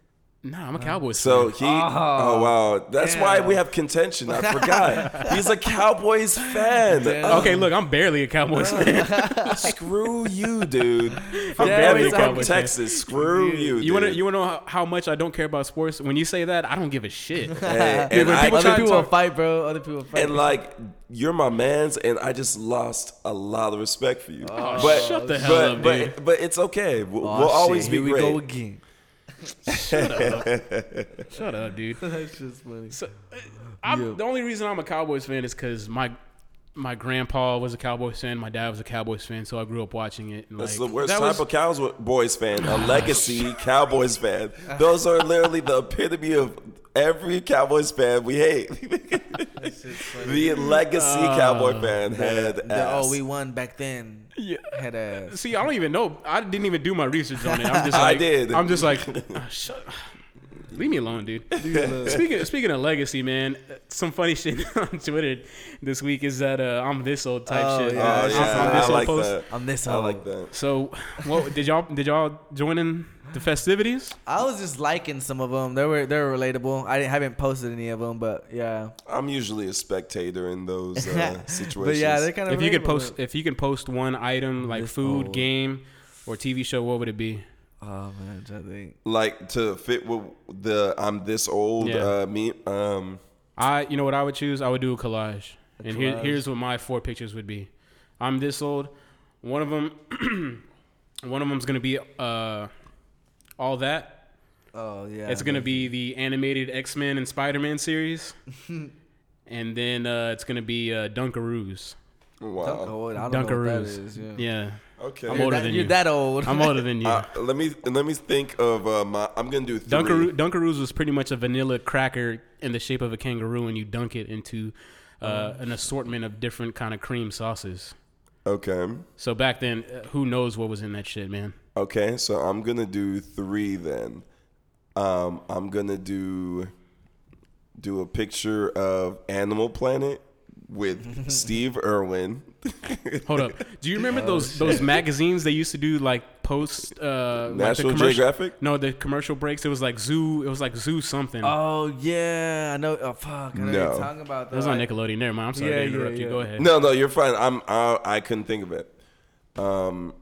Nah, I'm a Cowboys So fan. he, oh, oh wow, that's why we have contention. I forgot. He's a Cowboys fan. Yeah. Okay, look, I'm barely a Cowboys fan. Oh, screw you, dude. I'm Yeah, barely a from Cowboys fan. Texas. Screw you. You want to you want to know how, how much I don't care about sports? When you say that, I don't give a shit. Hey, Dude, and, when I, people Other people will talk- fight, bro. Other people will fight. and like you're my man's, and I just lost a lot of respect for you. Oh, but shut the hell but, up, but, dude. but it's okay. We'll, Oh, we'll shit, always be here we great. go again. Shut up, Shut up, dude. That's just funny. So, uh, Yeah. The only reason I'm a Cowboys fan is because my my grandpa was a Cowboys fan. My dad was a Cowboys fan, so I grew up watching it. And That's like, the worst that type was- of Cowboys fan. A legacy Cowboys fan. Those are literally the epitome of every Cowboys fan we hate. the legacy Cowboy fan had The, ass. oh, we won back then. Yeah. Head ass. See, I don't even know. I didn't even do my research on it. I'm just like, I like, did. I'm just like, "Ah, shut. Leave me alone, dude. speaking speaking of legacy, man, some funny shit on Twitter this week is that uh, I'm this old type Oh, shit. yeah. Oh I'm- yeah, I'm I this old like post. that. I'm this I old. like that. So, what did y'all did y'all join in the festivities? I was just liking some of them. They were they were relatable. I didn't, haven't posted any of them, but yeah. I'm usually a spectator in those uh, situations. But yeah, they're kind of. If you could post, if you can post one item like This food, old. game, or TV show, what would it be? Oh man, I think. like to fit with the I'm this old Yeah. uh, me. Um, I, you know what I would choose? I would do a collage. A and Here, here's what my four pictures would be. I'm this old. One of them, one of them's gonna be uh, all that. Oh yeah. it's gonna be the animated X Men and Spider Man series, and then uh, it's gonna be uh, Dunkaroos. wow. I don't know what that Dunkaroos. is. Yeah. Yeah, Okay. I'm You're older that, than you're that old. I'm older than you. Uh, let me let me think of uh, my. I'm gonna do three. Dunkaroo, Dunkaroos was pretty much a vanilla cracker in the shape of a kangaroo, and you dunk it into uh, an assortment of different kind of cream sauces. Okay. So back then, uh, who knows what was in that shit, man? Okay. So I'm gonna do three then. Um, I'm gonna do do a picture of Animal Planet with Steve Irwin. Hold up. Do you remember Oh, those those magazines they used to do like post uh, like the National commercial- Geographic. No, the commercial breaks. It was like Zoo. It was like Zoo something. Oh yeah, I know. Oh fuck, I know No. you're talking about. That. It was on Nickelodeon. Never mind. I'm sorry Yeah, to yeah, interrupt you. Go ahead. No, no, you're fine. I'm. I, I couldn't think of it. Um,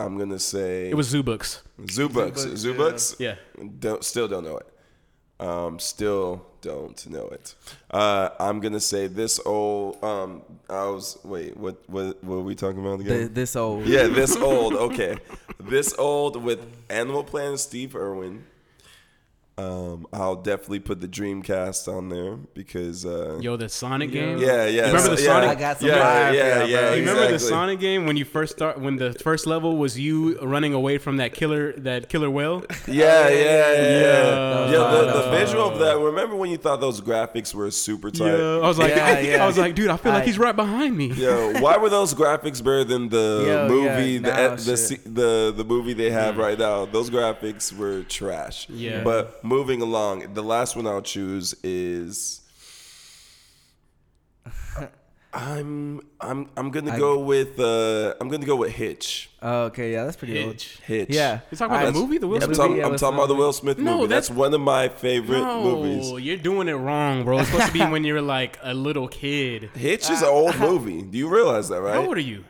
I'm gonna say It was Zoo Books. Zoo Books. Books, Zoo. Books. Yeah. Don't still don't know it. Um, still don't know it. Uh, I'm gonna say this old. Um, I was wait. What what what are we talking about again? Th- this old. yeah, this old. Okay, this old with Animal Planet Steve Irwin. Um, I'll definitely put the Dreamcast on there because. Uh, Yo, the Sonic Yo. game. yeah, yeah. remember the so- Sonic- Yeah, I got some yeah, yeah, yeah, yeah. You remember the. Sonic game when you first start when the first level was you running away from that killer that killer whale? Yeah, yeah, yeah, yeah. Yeah. Yeah, the, the visual of that. Remember when you thought those graphics were super tight? Yeah, I was like, Yeah, yeah. I was like, dude, I feel like I- he's right behind me. Yo, why were those graphics better than the Yo, movie, yeah, the, now the, shit. the the movie they have right now? Those graphics were trash. Yeah. But moving along, the last one I'll choose is. I'm I'm I'm gonna I- go with uh I'm gonna go with Hitch. Oh, okay, yeah, that's pretty old. Hitch. Hitch. Yeah. You talking about I- the movie, the Will Yeah, I'm, Smith? talking, yeah, I'm talking about the Will Smith No, movie. That's, that's- one of my favorite No, movies. you're doing it wrong, bro. It's supposed to be when you're like a little kid. Hitch is an old movie. Do you realize that, right? How old are you?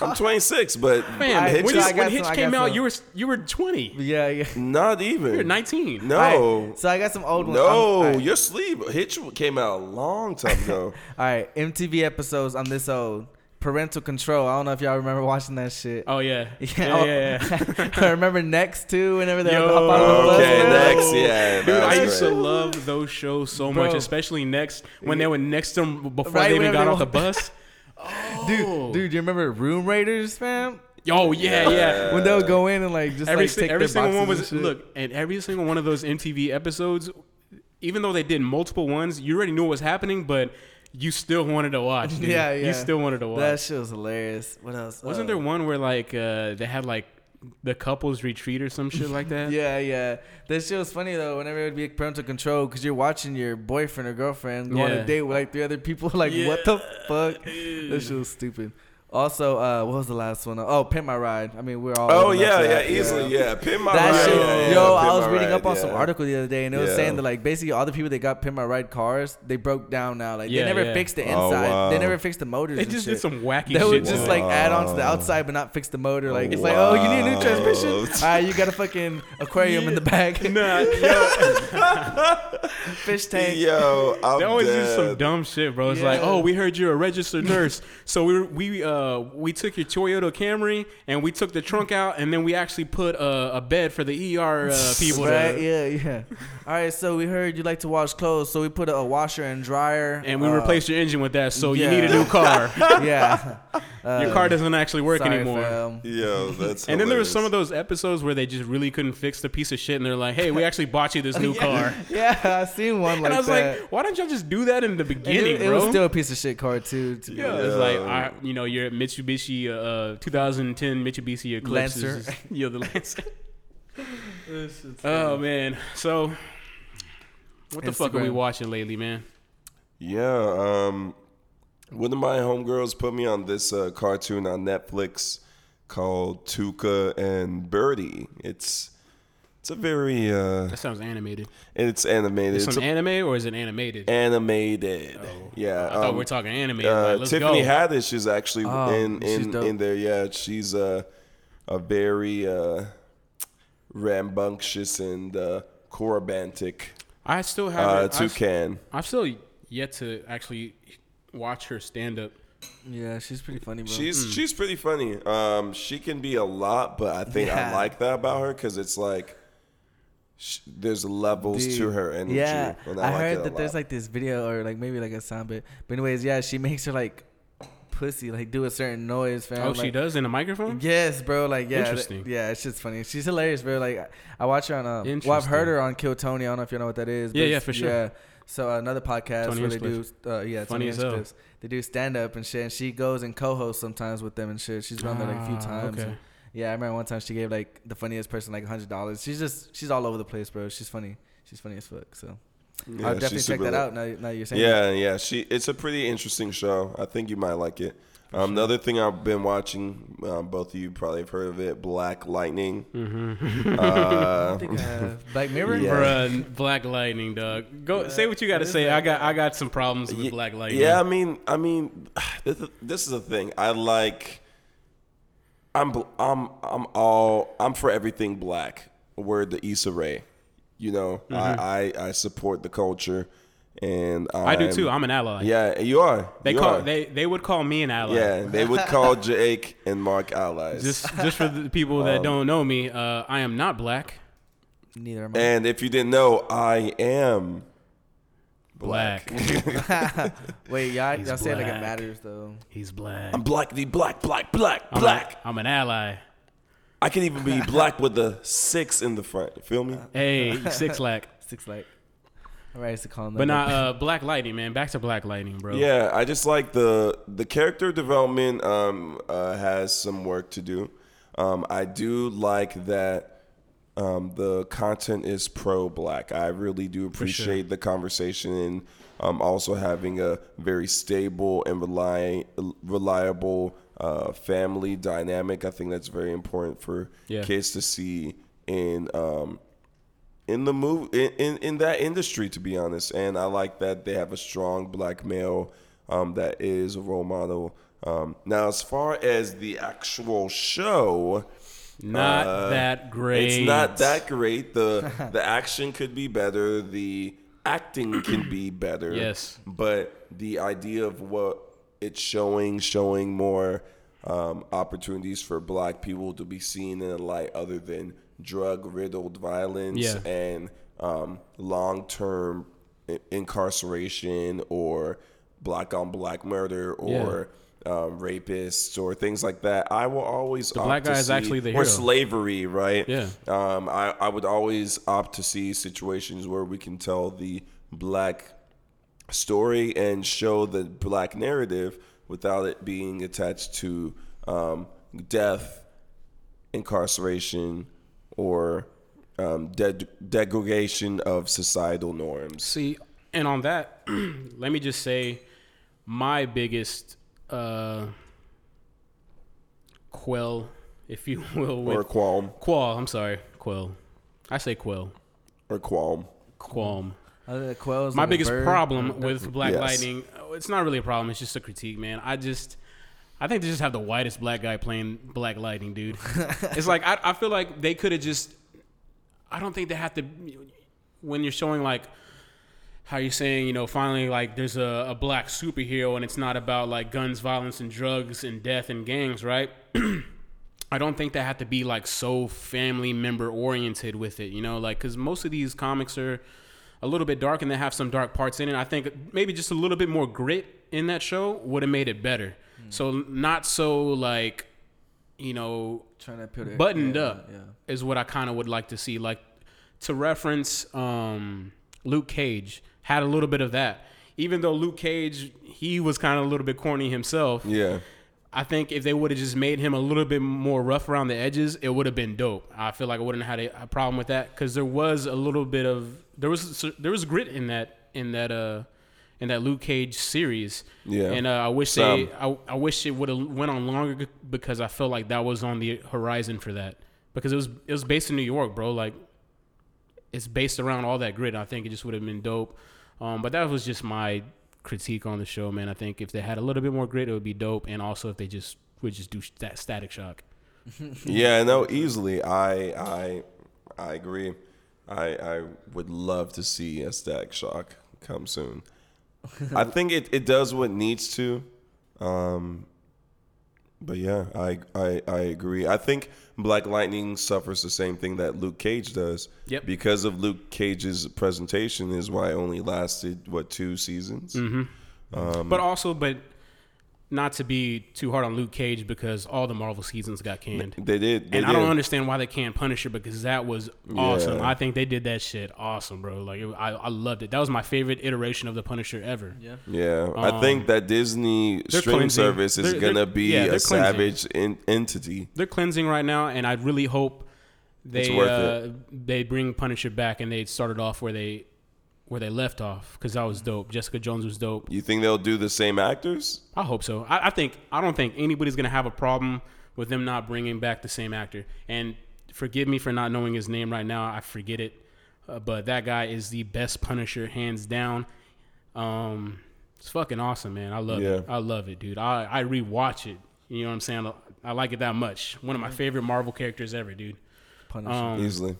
I'm 26, but Man, I- Hitch when, is you, when some- Hitch I came out, some. you were you were 20. Yeah, yeah. not even. You're 19. No. Alright, so I got some old ones. No, I'm- alright. you're asleep. Hitch came out a long time ago. All right, MTV episodes. I'm this old. Parental Control. I don't know if y'all remember watching that shit. Oh yeah, yeah, Yeah, yeah. Oh. yeah. I remember Next too. Whenever they Yo. would hop out of the bus. Okay, man. next, yeah. Dude, that was I used to love those shows so Bro. much, especially next when they were next to them before Right they even got off the bus. Dude, Oh. dude, you remember Room Raiders, fam? Oh yeah, yeah. when they'll go in and like just every like si- take every their single one boxes was and shit. look, and every single one of those MTV episodes, even though they did multiple ones, you already knew what was happening, but you still wanted to watch. dude. Yeah, yeah. You still wanted to watch. That shit was hilarious. What else? Wasn't Uh, there one where like uh, they had like the couples retreat or some shit like that? Yeah, yeah. That shit was funny though. Whenever it would be parental control, because you're watching your boyfriend or girlfriend go on a date with like three other people. Like, what the fuck? That shit was stupid. Also, uh, what was the last one? Oh, Pimp My Ride. I mean, we're all. Oh yeah, for yeah, that, easily, yeah. Pimp my That ride. shit, yeah, yeah, yo, Pimp I was reading Ride, up on some article the other day, and it was Yeah. saying that like basically all the people that got Pimp My Ride cars, they broke down now. Like Yeah, they never yeah. fixed the Oh, inside, wow. they never fixed the motors. They and just shit. did some wacky They shit. would to just it. like add on to the outside, but not fix the motor. Like Oh, it's like, oh, you need a new transmission. All right, you got a fucking aquarium in the back, Nah, yo, fish tank. Yo, I'm they always do some dumb shit, bro. It's like, oh, we heard you're a registered nurse, so we we uh we took your Toyota Camry and we took the trunk out, and then we actually put a, a bed for the ER uh, people. to- Right, yeah, yeah. All right, so we heard you like to wash clothes, so we put a, a washer and dryer. and we uh, replaced your engine with that, so yeah. you need a new car. Yeah, uh, your car doesn't actually work sorry, anymore. fam. Yo, that's. And then there was some of those episodes where they just really couldn't fix the piece of shit, and they're like, "Hey, we actually bought you this new car." Yeah, I seen one like and I was that. like, "Why don't y'all just do that in the beginning, it, it bro?" was still a piece of shit car too. To yeah, it's like Yeah. I, you know, your Mitsubishi, uh, 2010 Mitsubishi Eclipse, is Lancer. yeah, the Lancer. oh man, so what the fuck are we watching lately, man? Yeah, um, one of my homegirls put me on this uh, cartoon on Netflix called Tuca and Bertie. It's it's a very uh, That sounds animated. And it's animated. Is It's some a- anime or is it animated? animated. Yeah, I thought um, we were talking animated. uh, like, let's Tiffany go. Haddish is actually Oh, in in, in there. Yeah, she's a a very uh, rambunctious and uh, corabantic I still uh, haven't. I've, toucan. I've still yet to actually watch her stand up. yeah, she's pretty funny, bro. She's she's pretty funny. Um, she can be a lot, but I think I like that about her because it's like sh- there's levels to her energy. Yeah, and I, like heard that there's like this video or like maybe like a sound bit. But anyways, yeah, she makes her like pussy like do a certain noise, fam. Oh, she does in a microphone. Yes, bro. Like, yeah, th- Interesting. yeah, it's just funny. She's hilarious, bro. Like, I- I watch her on. Um, well, I've heard her on Kill Tony. I don't know if you know what that is. Yeah, but yeah, it's- for sure. Yeah. So another podcast Tony where they do, Hinchcliffe. uh, yeah, Funny Tony as hell. They do stand up and shit. And she goes and co-hosts sometimes with them and shit. She's been on there like a few Ah, times. okay. and- yeah, I remember one time she gave like the funniest person like hundred dollars. She's just she's all over the place, bro. She's funny. She's funny as fuck. So Yeah, I'll definitely check that lit. out. Now, now you're saying. Yeah, yeah. She it's a pretty interesting show. I think you might like it. Um, the other thing I've been watching, um, both of you probably have heard of it, Black Lightning. Mm-hmm. Uh, I think, uh, Black Mirror. Yeah. Bruh, Black Lightning, dog. Go say what you got to say. I got I got some problems with Ye- Black Lightning. Yeah, I mean, I mean, this, this is the thing. I like. I'm I'm I'm all I'm for everything black. Word the Issa Rae, you know. I, I I support the culture, and Mm-hmm. I do too. I'm an ally. Yeah, you are. They you call are. they they would call me an ally. Yeah, they would call Jake and Mark allies. Just just for the people Um, that don't know me, uh, I am not black. Neither am I. and if you didn't know, I am Black. Wait, y'all, He's y'all say it like it black. matters though. He's black. I'm black, the black, black, black, I'm black. A, I'm an ally. I can even be black with the six in the front. Feel me? Hey, six lack. Six like. All right, to call them. But not uh, Black Lightning, man. Back to Black Lightning, bro. Yeah, I just like the the character development um, uh, has some work to do. Um, I do like that um, the content is pro black. I really do appreciate the conversation and um, also having a very stable and rely, reliable uh, family dynamic. I think that's very important for Yeah. kids to see in um, in the move in, in, in that industry to be honest and i like that they have a strong black male um, that is a role model um, now as far as the actual show Not uh, that great. it's not that great the the action could be better the acting can be better Yes. but the idea of what it's showing showing more um, opportunities for black people to be seen in a light other than drug riddled violence Yeah. and um, long term incarceration or black on black murder or uh, rapists or things like that, I will always the black guy is actually the hero. or slavery, right? Yeah. Um, I I would always opt to see situations where we can tell the black story and show the black narrative without it being attached to um, death, incarceration, or um, de- degradation of societal norms. See, and on that, let me just say my biggest uh, quell, if you will, with Or qualm. qual. I'm sorry, quell. I say quell, Or qualm. qualm. Other than quails, My like biggest problem with Black Yes. Lightning, uh, it's not really a problem. It's just a critique, man. I just, I think they just have the whitest black guy playing Black Lightning, dude. it's like I, I feel like they could have just. I don't think they have to. When you're showing like how you're saying, you know, finally like there's a, a black superhero and it's not about like guns, violence, and drugs and death and gangs, right? I don't think they have to be like so family member oriented with it, you know, like because most of these comics are a little bit dark and they have some dark parts in it. I think maybe just a little bit more grit in that show would have made it better. So not so like, you know, Trying to put it buttoned yeah, up Yeah. is what I kind of would like to see. Like to reference um, Luke Cage had a little bit of that. Even though Luke Cage, he was kind of a little bit corny himself. Yeah. I think if they would have just made him a little bit more rough around the edges, it would have been dope. I feel like I wouldn't have had a, a problem with that because there was a little bit of there was there was grit in that in that uh in that Luke Cage series. Yeah. and uh, I wish Some. they I, I wish it would have went on longer because I felt like that was on the horizon for that because it was it was based in New York, bro. Like it's based around all that grit. I think it just would have been dope. Um, but that was just my critique on the show, man. I think if they had a little bit more grit, it would be dope. And also if they just would just do that static shock. Yeah, no, easily. I I I agree. I I would love to see a Static Shock come soon. I think it, it does what needs to. Um but yeah, I, I I agree. I think Black Lightning suffers the same thing that Luke Cage does. Yep. Because of Luke Cage's presentation is why it only lasted what two seasons. Mm-hmm. but also, but not to be too hard on Luke Cage because all the Marvel seasons got canned. They did. They and I don't understand why they can't Punisher because that was awesome. Yeah. I think they did that shit awesome, bro. Like it, I, I loved it. That was my favorite iteration of the Punisher ever. Yeah. Yeah, I think that Disney Um, streaming cleansing. service is They're- they're- gonna be yeah, a cleansing. savage in, entity. They're cleansing right now, and I really hope they It's worth uh, they bring Punisher back and they started off where they where they left off because that was dope. Jessica Jones was dope. You think they'll do the same actors? I hope so. I, I think I don't think anybody's gonna have a problem with them not bringing back the same actor. And forgive me for not knowing his name right now. I forget it, uh, but that guy is the best Punisher, hands down. Um, it's fucking awesome, man. I love it. I love it, dude. I I rewatch it. You know what I'm saying? I, I like it that much. One of my favorite Marvel characters ever, dude. Punisher. Um, Easily.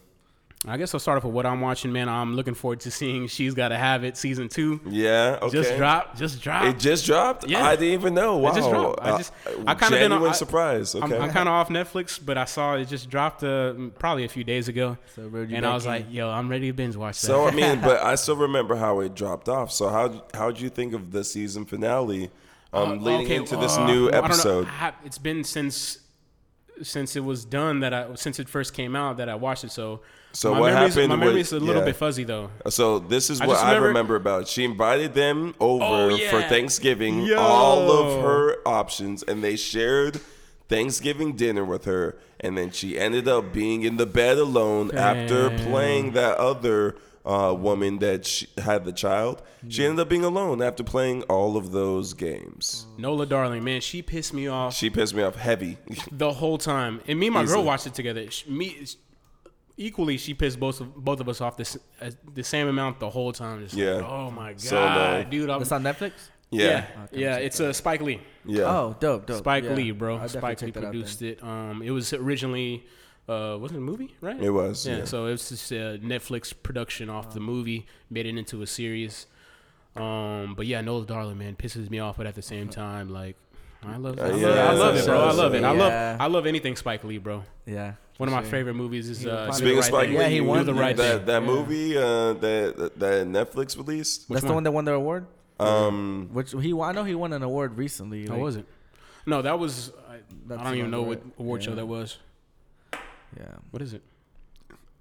I guess I'll start off with what I'm watching, man. I'm looking forward to seeing She's Gotta Have It season two. Yeah. Okay. Just dropped. Just dropped. It just dropped. Yeah. I didn't even know. Wow. It just dropped. I just- Uh, I kinda been on- genuine I- surprise. I'm, Okay. I'm kind of off Netflix, but I saw it just dropped uh, probably a few days ago, So reeled you and I was like, "Yo, I'm ready to binge watch that." so I mean, but I still remember how it dropped off. So how how'd you think of the season finale, um, Uh, leading okay, into this uh, new I don't know. episode? I it's been since since it was done that I since it first came out that I watched it. So So my what memory's, happened My with- memory's a little yeah. bit fuzzy though. So this is I what I remember- remember about. She invited them over Oh, for. Thanksgiving, Yo. all of her options, and they shared Thanksgiving dinner with her. And then she ended up being in the bed alone after playing that other uh, woman that she had the child. She ended up being alone after playing all of those games. Nola Darling, man, she pissed me off She pissed me off heavy. the whole time. And me and my girl Easily. watched it together. Sh- Me equally, she pissed both of both of us off this uh, the same amount the whole time. Just Yeah. Like, oh my god, So annoying. dude. I'm, That's on Netflix. yeah, yeah, yeah. It's uh, Spike Lee. yeah. Oh, dope, dope. Spike Yeah. Lee, bro. I'll definitely Spike check Lee that out produced it. Um, it was originally, uh, wasn't it a movie, right? It was, Yeah. yeah. So it was just a Netflix production off the movie, made it into a series. Um, but yeah, Nola Darling, man, pisses me off, but at the same time, like, I love, Uh, I, love yeah, I love it, bro. I love it. I love. I love anything Spike Lee, bro. Yeah. One of my sure. favorite movies is uh, Speaking of Spike Thing. Yeah, he Lee, won Do the right that thing. that Yeah. movie uh, that that Netflix released. That's the one? one that won the award. Um, Which he, I know he won an award recently. How like- was it? No, that was. I, I don't even know what right? award show that was. Yeah. What is it?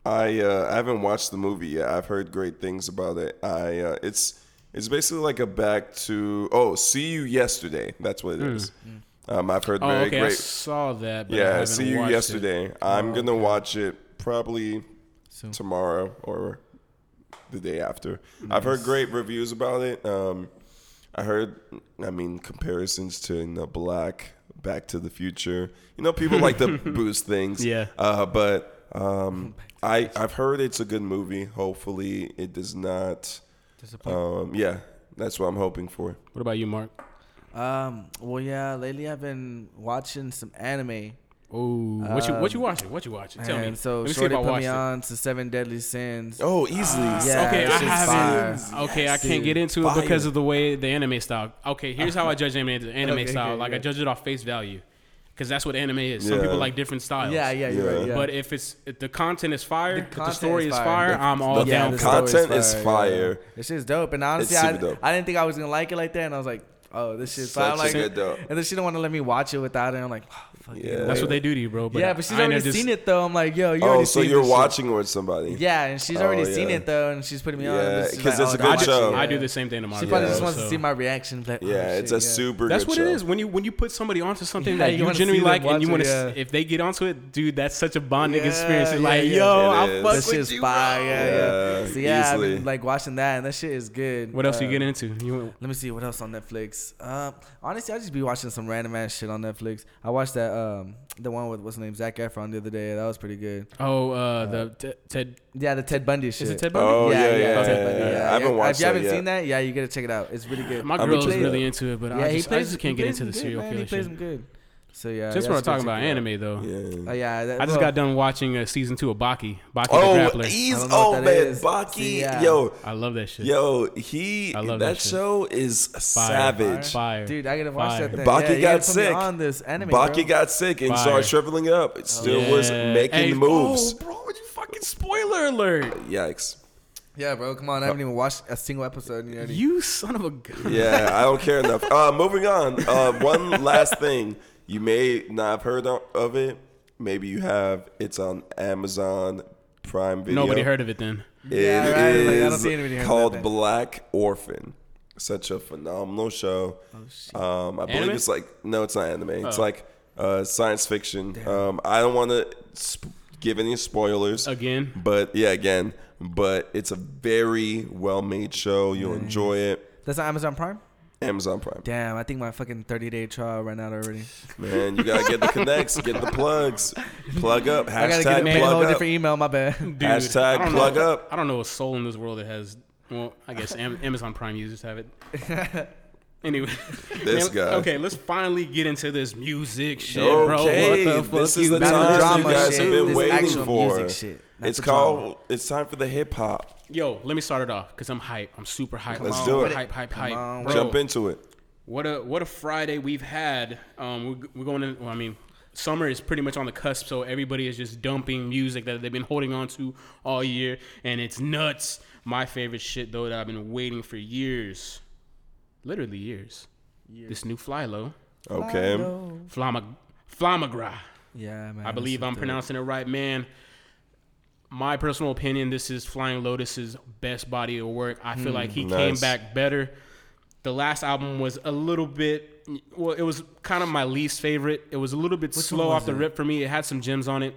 I uh, I haven't watched the movie yet. I've heard great things about it. I uh, it's it's basically like a back to oh see you yesterday. That's what it is. Um, I've heard Oh, very okay. I great. saw that. But I Yeah, haven't see you watched it. yesterday. I'm Oh, gonna okay. watch it probably Soon. tomorrow or the day after. I've heard great reviews about it. Um, I heard, I mean, comparisons to you know, Black, Back to the Future. You know, people like to boost things. Yeah. Uh, but um, I I've heard it's a good movie. Hopefully, it does not. Disappoint. Um, yeah, that's what I'm hoping for. What about you, Mark? Um. Well, yeah. Lately, I've been watching some anime. Oh, what you what you watching? What you watching? Tell and me. so Let me see Shorty if I put watched me it. on to Seven Deadly Sins. Oh, easily. Yeah, okay, I haven't. fire. Okay, I can't Dude, get into it fire. because of the way the anime style. Okay, here's how I judge anime. The anime Okay, style, okay, like I yeah. judge it off face value, because that's what anime is. Some Yeah. people like different styles. Yeah, yeah, you're Yeah. right. Yeah. But if it's if the content is fire, The if the content story is is fire. fire, The- I'm all the down. the for it. story's content is fire. This shit's dope. And honestly, It's I, super dope. I didn't think I was gonna like it like that. And I was like, oh, this shit's Such fire. I'm a like, good dope. and then she didn't want to let me watch it without it. I'm like, oh, fuck Yeah. That's what they do to you, bro. But yeah, but she's I already just- seen it though. I'm like, yo, you already. Oh, already so seen you're this shit. watching with somebody? Yeah, and she's already Oh, seen it though, and she's putting me on. Yeah, and she's 'cause it's a oh, good I do, show. I do the same thing to my She probably Yeah. just wants to see my reaction. Like, Yeah, oh, it's shit, a yeah. super. That's good what show. it is when you when you put somebody onto something Yeah, that you you, genuinely like and you want to. If they get onto it, dude, that's such a bonding experience. Like, yo, I'll is. fuck with you, bro. Yeah, yeah. Yeah, So yeah, I've been like watching that, and that shit is good. What else Uh, you get into? Let me see what else on Netflix. Um, honestly, I just be watching some random ass shit on Netflix. I watched that um the one with what's his name Zac Efron the other day. That was pretty good. oh, uh, the Ted- Ted. Yeah, the Ted Bundy shit. Is it Ted Bundy? Oh yeah, yeah, yeah. Ted Bundy, I haven't watched If you haven't yet. seen that, yeah, you gotta check it out. It's really good. My I'm girl is really into it, but yeah, I, he just, plays. I just can't get into the serial good, man. killer He plays shit. him good. So yeah, Just you when we're gotta talking about check it out. anime, though. Yeah. Oh yeah, that, I just well, got done watching uh, season two of Baki. Baki Oh, the Grappler. he's I don't know what oh man, is. Baki, See, yeah. yo, I love that shit. yo, he I love that, that show is Fire. savage. Fire. Dude, I gotta watch Fire. that thing. Baki yeah, got gotta put me sick. on this anime. Baki bro. got sick and Fire. started shriveling up. It still was making Hey, moves. Oh, bro, you fucking spoiler alert. Yikes. Yeah, bro, come on. I haven't even watched a single episode. And you already- You son of a gun. Yeah, I don't care enough. Uh, moving on. Uh, one last thing. You may not have heard of it. Maybe you have. It's on Amazon Prime Video. Nobody heard of it then. It Yeah, right, like, I don't is see anybody heard of called. Black Orphan. Such a phenomenal show. Oh, Um, I believe it's like no, it's not anime. It's Oh. like uh, science fiction. Um, I don't want to sp- give any spoilers Again. but yeah, again, but it's a very well made show. You'll enjoy it. That's on Amazon Prime. Amazon Prime. Damn, I think my fucking 30 day trial ran out already. Man, you gotta get the connects, get the plugs, plug up, I gotta get hashtag a, man, whole plug up. different email. My bad. Dude, Hashtag I don't plug know, up. I don't know a soul in this world that has. Well, I guess Amazon Prime users have it. Anyway, This guy. Okay, let's finally get into this music shit, bro. Okay, What the fuck this is the Not doing? the time drama you guys shit. have been this waiting actual for. music shit. It's the drama. called. It's time for the hip hop. Yo, let me start it off because I'm hype. I'm super hype. Let's I'm do it. Hype, hype, hype. on, Bro, Jump into it. What a what a Friday we've had. Um, we're, we're going in. Well, I mean, summer is pretty much on the cusp, so everybody is just dumping music that they've been holding on to all year, and it's nuts. My favorite shit though that I've been waiting for years, literally years. This new Flylo, Okay. Flama, Flamagra. Yeah, man. I believe I'm dope. pronouncing it right, man. My personal opinion, this is Flying Lotus's best body of work. I feel like he came back better. The last album was a little bit, well, it was kind of my least favorite. It was a little bit Which slow off was the it? rip for me. It had some gems on it,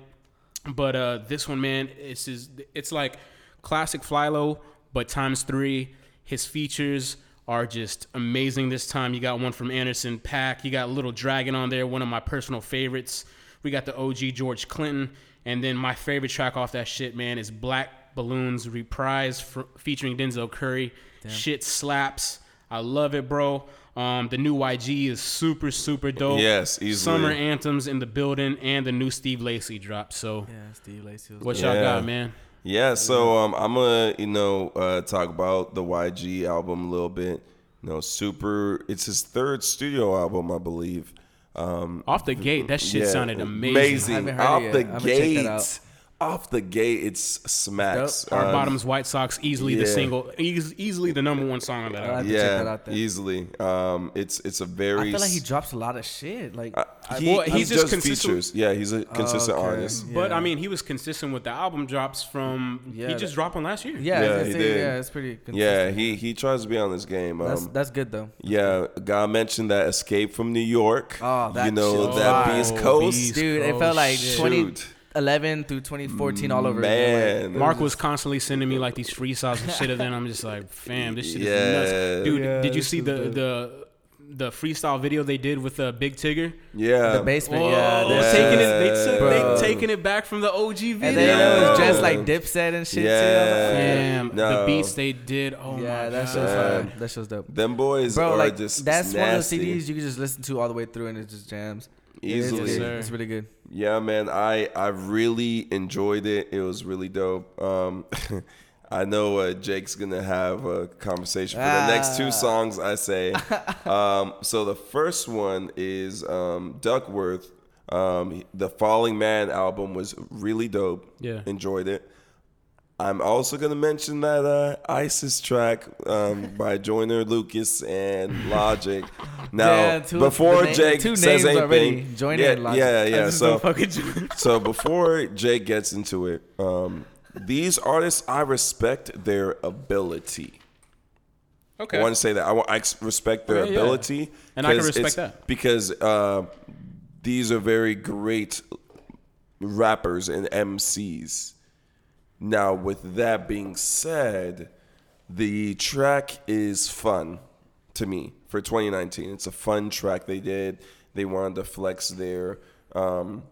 but uh, this one, man, it's is it's like classic Flylo, but times three. His features are just amazing this time. You got one from Anderson .Paak. You got Little Dragon on there, one of my personal favorites. We got the OG George Clinton, and then my favorite track off that shit, man, is Black Balloons Reprise for, featuring Denzel Curry. Shit slaps. I love it, bro. Um, the new YG is super, super dope. Yes, easily. Summer anthems in the building, and the new Steve Lacy drop. So, Yeah, Steve Lacy. What y'all Yeah. got, man? Yeah, so um, I'm gonna you know uh, talk about the YG album a little bit. You know, super. It's his third studio album, I believe. Um, Off the gate, that shit yeah, sounded amazing. Amazing. I haven't heard it Off yet. the I'm gonna check that gate. Out. off the gate, it's smacks. Dope. Our Um, bottoms, White Socks, easily the single, eas- easily the number one song on that album. have to check that yeah, out then. easily. Um, it's it's a very. I feel like he drops a lot of shit. Like, uh, I- he, Well, he he's just does consistent- features. Yeah, he's a consistent Okay. artist. Yeah. But I mean, he was consistent with the album drops from. Yeah, he just that- dropped one last year. yeah, I Yeah, he did. yeah, it's pretty. Consistent. Yeah, he he tries to be on this game. Um, that's that's good though. yeah, God mentioned that Escape from New York. Oh, that you know shit that fire. Beast Oh, Coast. Beast Dude, it felt like Shit. 2011 through 2014 all over again. Man, Mark was constantly sending me like these freestyles and shit, and then I'm just like, fam, this shit Yeah. is nuts, dude. Yeah, did you see is the the the freestyle video they did with uh, Big Tigger? yeah, The basement, Whoa, yeah. they that's- taking it, they took, Bro. they taking it back from the OG video. And then it was Yeah. just like Dipset and shit Yeah. Damn, the beats they did. Oh. Yeah, my that god. show's Yeah. fire. That show's dope. them boys Bro, are like just that's one of those nasty. CDs you can just listen to all the way through and it just jams. It is Easily. good. It's really good. Yeah, man, I I really enjoyed it. It was really dope. Um, I know uh, Jake's gonna have a conversation for the next Ah. two songs. I say. um, so the first one is um, Duckwrth. Um, the Falling Man album was really dope. Yeah. enjoyed it. I'm also gonna mention that uh, ISIS track um, by Joyner Lucas and Logic. Now, Yeah, two- before the name- Jake two says names already, anything, Joyner yeah, Logic. yeah, yeah. So, so before Jake gets into it, um, these artists, I respect their ability. okay. I want to say that I, want, I respect their Okay, yeah. ability, And I can 'cause respect it's- that. because uh, these are very great rappers and MCs. Now, with that being said, the track is fun to me for 2019. It's a fun track they did. They wanted to flex their um,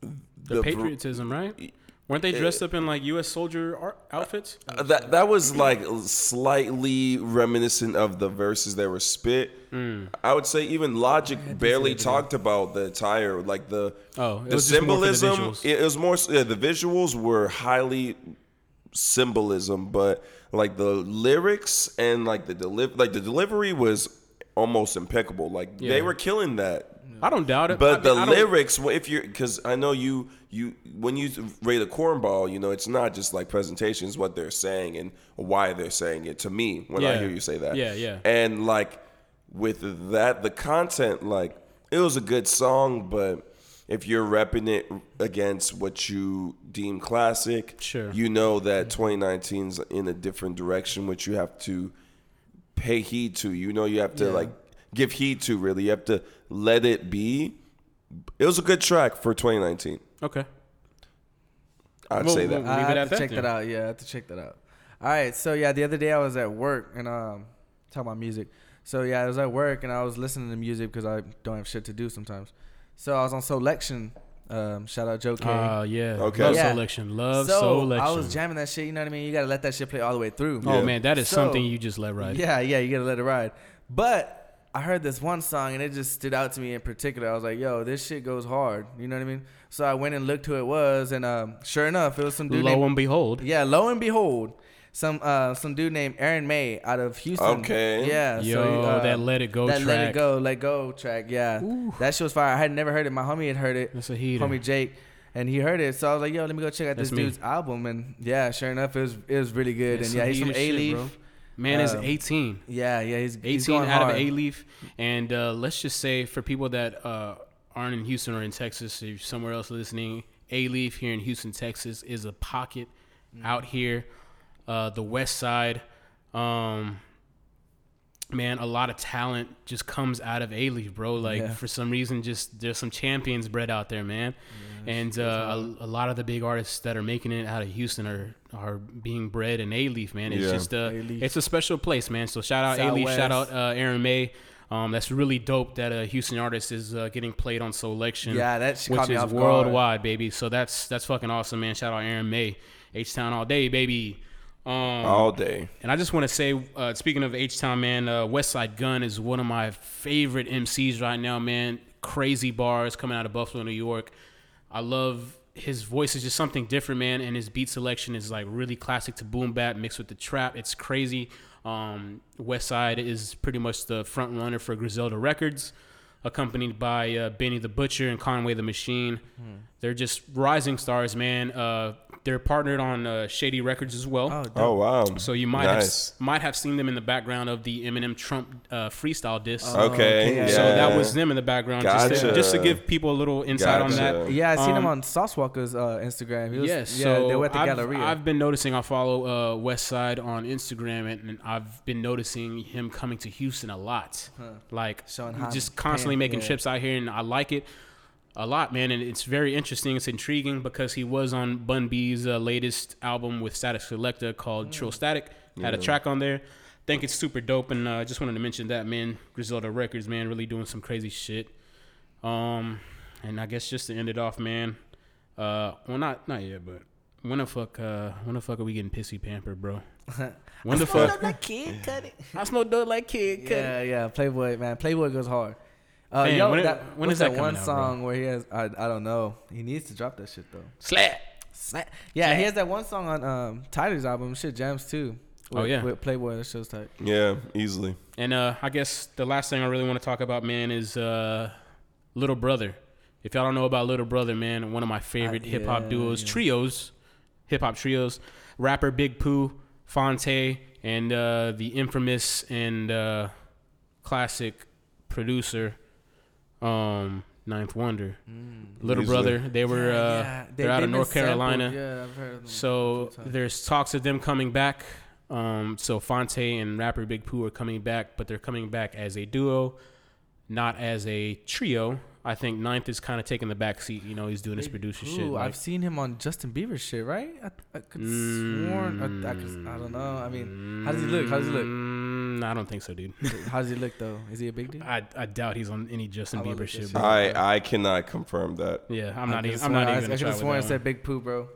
the, the- patriotism, right? Weren't they dressed up in like U.S. soldier art- outfits? Uh, That that was like slightly reminiscent of the verses that were spit. Mm. I would say even Logic barely talked about the attire, like the Oh, it the was just the symbolism. it was more yeah, the visuals were highly symbolism, but like the lyrics and like the deliv- like the delivery was almost impeccable. Like Yeah. they were killing that. I don't doubt it. But I the mean, I lyrics, well, if you're, because I know you, you when you rate a cornball, you know it's not just like presentations, what they're saying and why they're saying it. To me, when I hear you say that, Yeah, yeah. and like with that, the content, like it was a good song, but if you're repping it against what you deem classic, Sure. you know that 2019's in a different direction, which you have to pay heed to. You know, you have to Yeah. like give heed to. Really, you have to let it be. It was a good track for 2019. Okay. I'd Well, say well, that. I Leave it have at to that check then. that out. Yeah, I have to check that out. All right, so yeah, the other day I was at work and um talking about music. So yeah, I was at work and I was listening to music because I don't have shit to do sometimes. So I was on Selection. Um, shout out Joe K. Uh, yeah. Okay. Love Yeah. selection. Love so selection. I was jamming that shit. You know what I mean? You gotta let that shit play all the way through. oh Yeah. man, that is So- something you just let ride. Yeah, yeah, you gotta let it ride. But I heard this one song and it just stood out to me in particular. I was like, yo, this shit goes hard. You know what I mean? So I went and looked who it was, and um, sure enough, it was some dude Lo named and behold. yeah, lo and behold, some uh some dude named Aaron May out of Houston. Okay. Yeah. Yo, so, uh, that Let It Go that let it go, let go track. Yeah. Ooh. That shit was fire. I had never heard it. My homie had heard it. That's a heater. Homie Jake. And he heard it, so I was like, "Yo, let me go check out That's this me. dude's album." And yeah, sure enough, it was it was really good. That's and yeah, he's from heater Alief. Man is Um, 18. Yeah, yeah, he's 18 he's out hard. of A Leaf. And uh, let's just say for people that uh, aren't in Houston or in Texas, or somewhere else listening, Alief here in Houston, Texas is a pocket Mm. out here. Uh, the West Side. Um, man, a lot of talent just comes out of Alief, bro. Like Yeah. for some reason, just there's some champions bred out there, man. and uh, a, a lot of the big artists that are making it out of Houston are are being bred in Alief, man. It's Yeah. just uh, Alief. it's a special place, man. So shout out Alief, shout out uh, Aaron May. Um, that's really dope that a Houston artist is uh, getting played on Selection. Yeah, that shit which caught me is off guard. worldwide, baby. So that's that's fucking awesome, man. Shout out Aaron May, H Town all day, baby. Um, All day. and I just want to say, uh, speaking of H Town, man, uh, Westside Gunn is one of my favorite MCs right now, man. Crazy bars coming out of Buffalo, New York. I love his voice is just something different, man, and his beat selection is like really classic to boom bap mixed with the trap. It's crazy. Um, Westside is pretty much the front runner for Griselda Records. accompanied by uh, Benny the Butcher and Conway the Machine. Hmm. They're just rising stars, man. Uh, they're partnered on uh, Shady Records as well. Oh. Oh wow. So you might nice. have might have seen them in the background of the Eminem Trump uh, freestyle disc. Oh, okay. okay, yeah, yeah. So that was them in the background, just, to, Gotcha. just to give people a little insight on that. Yeah, I seen him Um, on Sauce Walka's uh, Instagram. He was, Yes, yeah, so they were at the I've, Galleria. I've been noticing. I follow uh, Westside on Instagram, and, and I've been noticing him coming to Houston a lot. Like Showing just constantly pan- making yeah. trips out here, and I like it a lot, man. And it's very interesting. It's intriguing because he was on Bun B's uh, latest album with Statik Selektah called TrillStatik. Had a track on there. Think it's super dope, and I uh, just wanted to mention that, man. Griselda Records, man, really doing some crazy shit. Um, and I guess just to end it off, man. Uh, well, not not yet, but when the fuck, uh, when the fuck are we getting pissy pampered, bro? When the fuck? that Kid Cudi. I smoke dope like kid. cut it. Yeah, yeah. Playboi, man. Playboi goes hard. Uh, Man, yo, when it- that, when what's is that that one coming out, bro? song where he has? I, I don't know. He needs to drop that shit though. Slap. Slap. Yeah, he has that one song on um, Tyler's album. Shit jams too. Oh, yeah. with Playboi. That show's type. Yeah, easily. And uh, I guess the last thing I really want to talk about, man, is uh, Little Brother. If y'all don't know about Little Brother, man, one of my favorite Uh, hip hop duos, yeah. trios, hip hop trios, rapper Big Pooh, Phonte, and uh, the infamous and uh, classic producer, um, 9th Wonder. Little Easily. Brother, they were Yeah, uh, yeah. They- they're out of North Carolina. Yeah, I've heard of them. So a few times. there's talks of them coming back. Um, so Phonte and rapper Big Pooh are coming back, but they're coming back as a duo, not as a trio. I think Ninth is kind of taking the back seat. You know, he's doing his producer shit. Ooh, like- I've seen him on Justin Bieber shit, right? I, I could sworn. I, I, could, I don't know. I mean, how does he look? How does he look? Mm, I don't think so, dude. How does he look though? Is he a big dude? I, I doubt he's on any Justin I Bieber shit, bro. I I cannot confirm that. Yeah, I'm not I even. could've I'm not even I, gonna I could have sworn it that said. Big Pooh, bro.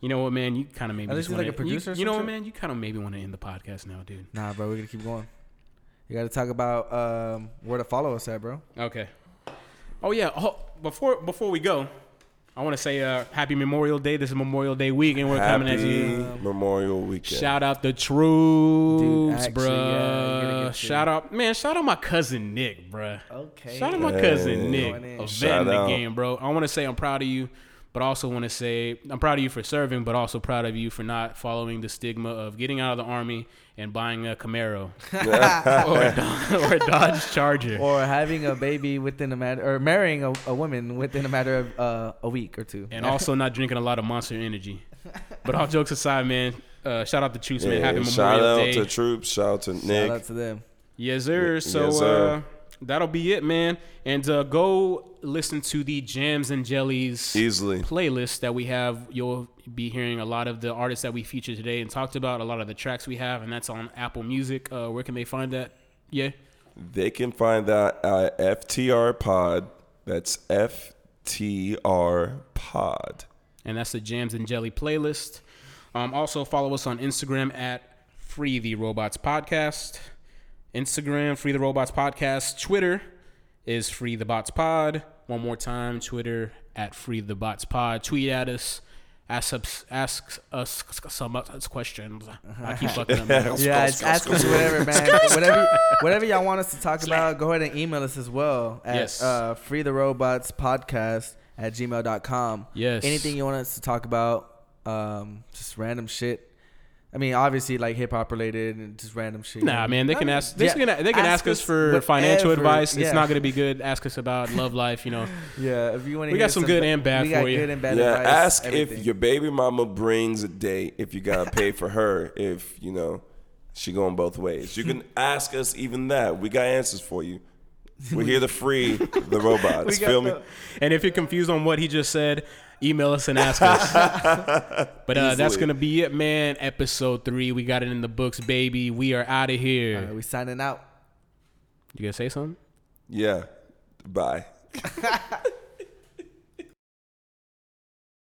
You know what, man? You kind of maybe At least he's wanna, like a producer or You, you know what, man? You kind of maybe want to end the podcast now, dude. Nah, bro, we're gonna keep going. You got to talk about um, where to follow us at, bro. Okay. Oh yeah. Oh, before before we go, I want to say uh, Happy Memorial Day. This is Memorial Day week, and we're coming at Happy you. Memorial Weekend. Shout out the troops, actually, yeah, bruh. get Shout out, man. Shout out my cousin Nick, bruh. Okay. Shout out my Hey. cousin Nick, Going in. a vet in the game, bro. I want to say I'm proud of you, but also want to say I'm proud of you for serving, but also proud of you for not following the stigma of getting out of the army and buying a Camaro or, a Dodge, or a Dodge Charger. or having a baby within a matter, or marrying a, a woman within a matter of uh, a week or two. and also not drinking a lot of Monster Energy. But all jokes aside, man, uh, shout out to Troops, man. Happy Yeah, shout out to troops. Shout out to Nick. Shout out to them. yes, sir. Yes, So sir. Uh, that'll be it, man. And uh, go listen to the Jams and Jellies Easily. playlist that we have. You'll be hearing a lot of the artists that we featured today and talked about, a lot of the tracks we have, and that's on Apple Music. Uh, where can they find that? Yeah. They can find that at FTR Pod. That's FTR Pod. and that's the Jams and Jelly playlist. Um, also follow us on Instagram at Free the Robots Podcast. Instagram Free the Robots Podcast. Twitter is Free the Bots Pod. One more time, Twitter at Free the Bots Pod. Tweet at us. Ask us, ask us some us questions. I keep fucking up. Yeah, it's ask us whatever, man. whatever, whatever y'all want us to talk about, go ahead and email us as well at Yes. uh, free the robots podcast at gmail.com. Yes. Anything you want us to talk about, um, just random shit. I mean, obviously, like hip hop related and just random shit. Nah, man, they I can mean, ask. They yeah, can, they can ask, us for financial whatever, advice. It's not gonna be good. Ask us about love life. You know, Yeah, if you want to, We got some good and bad we got for you. good and bad yeah, advice. ask everything. if your baby mama brings a date. If you gotta pay for her, if you know she going both ways. You can ask us even that. We got answers for you. We're here to free the robots. We got Feel me? And if you're confused on what he just said, email us and ask us. but uh, that's gonna be it, man. Episode three, we got it in the books, baby. We are out of here. All right, we signing out. You gonna say something? Yeah. Bye.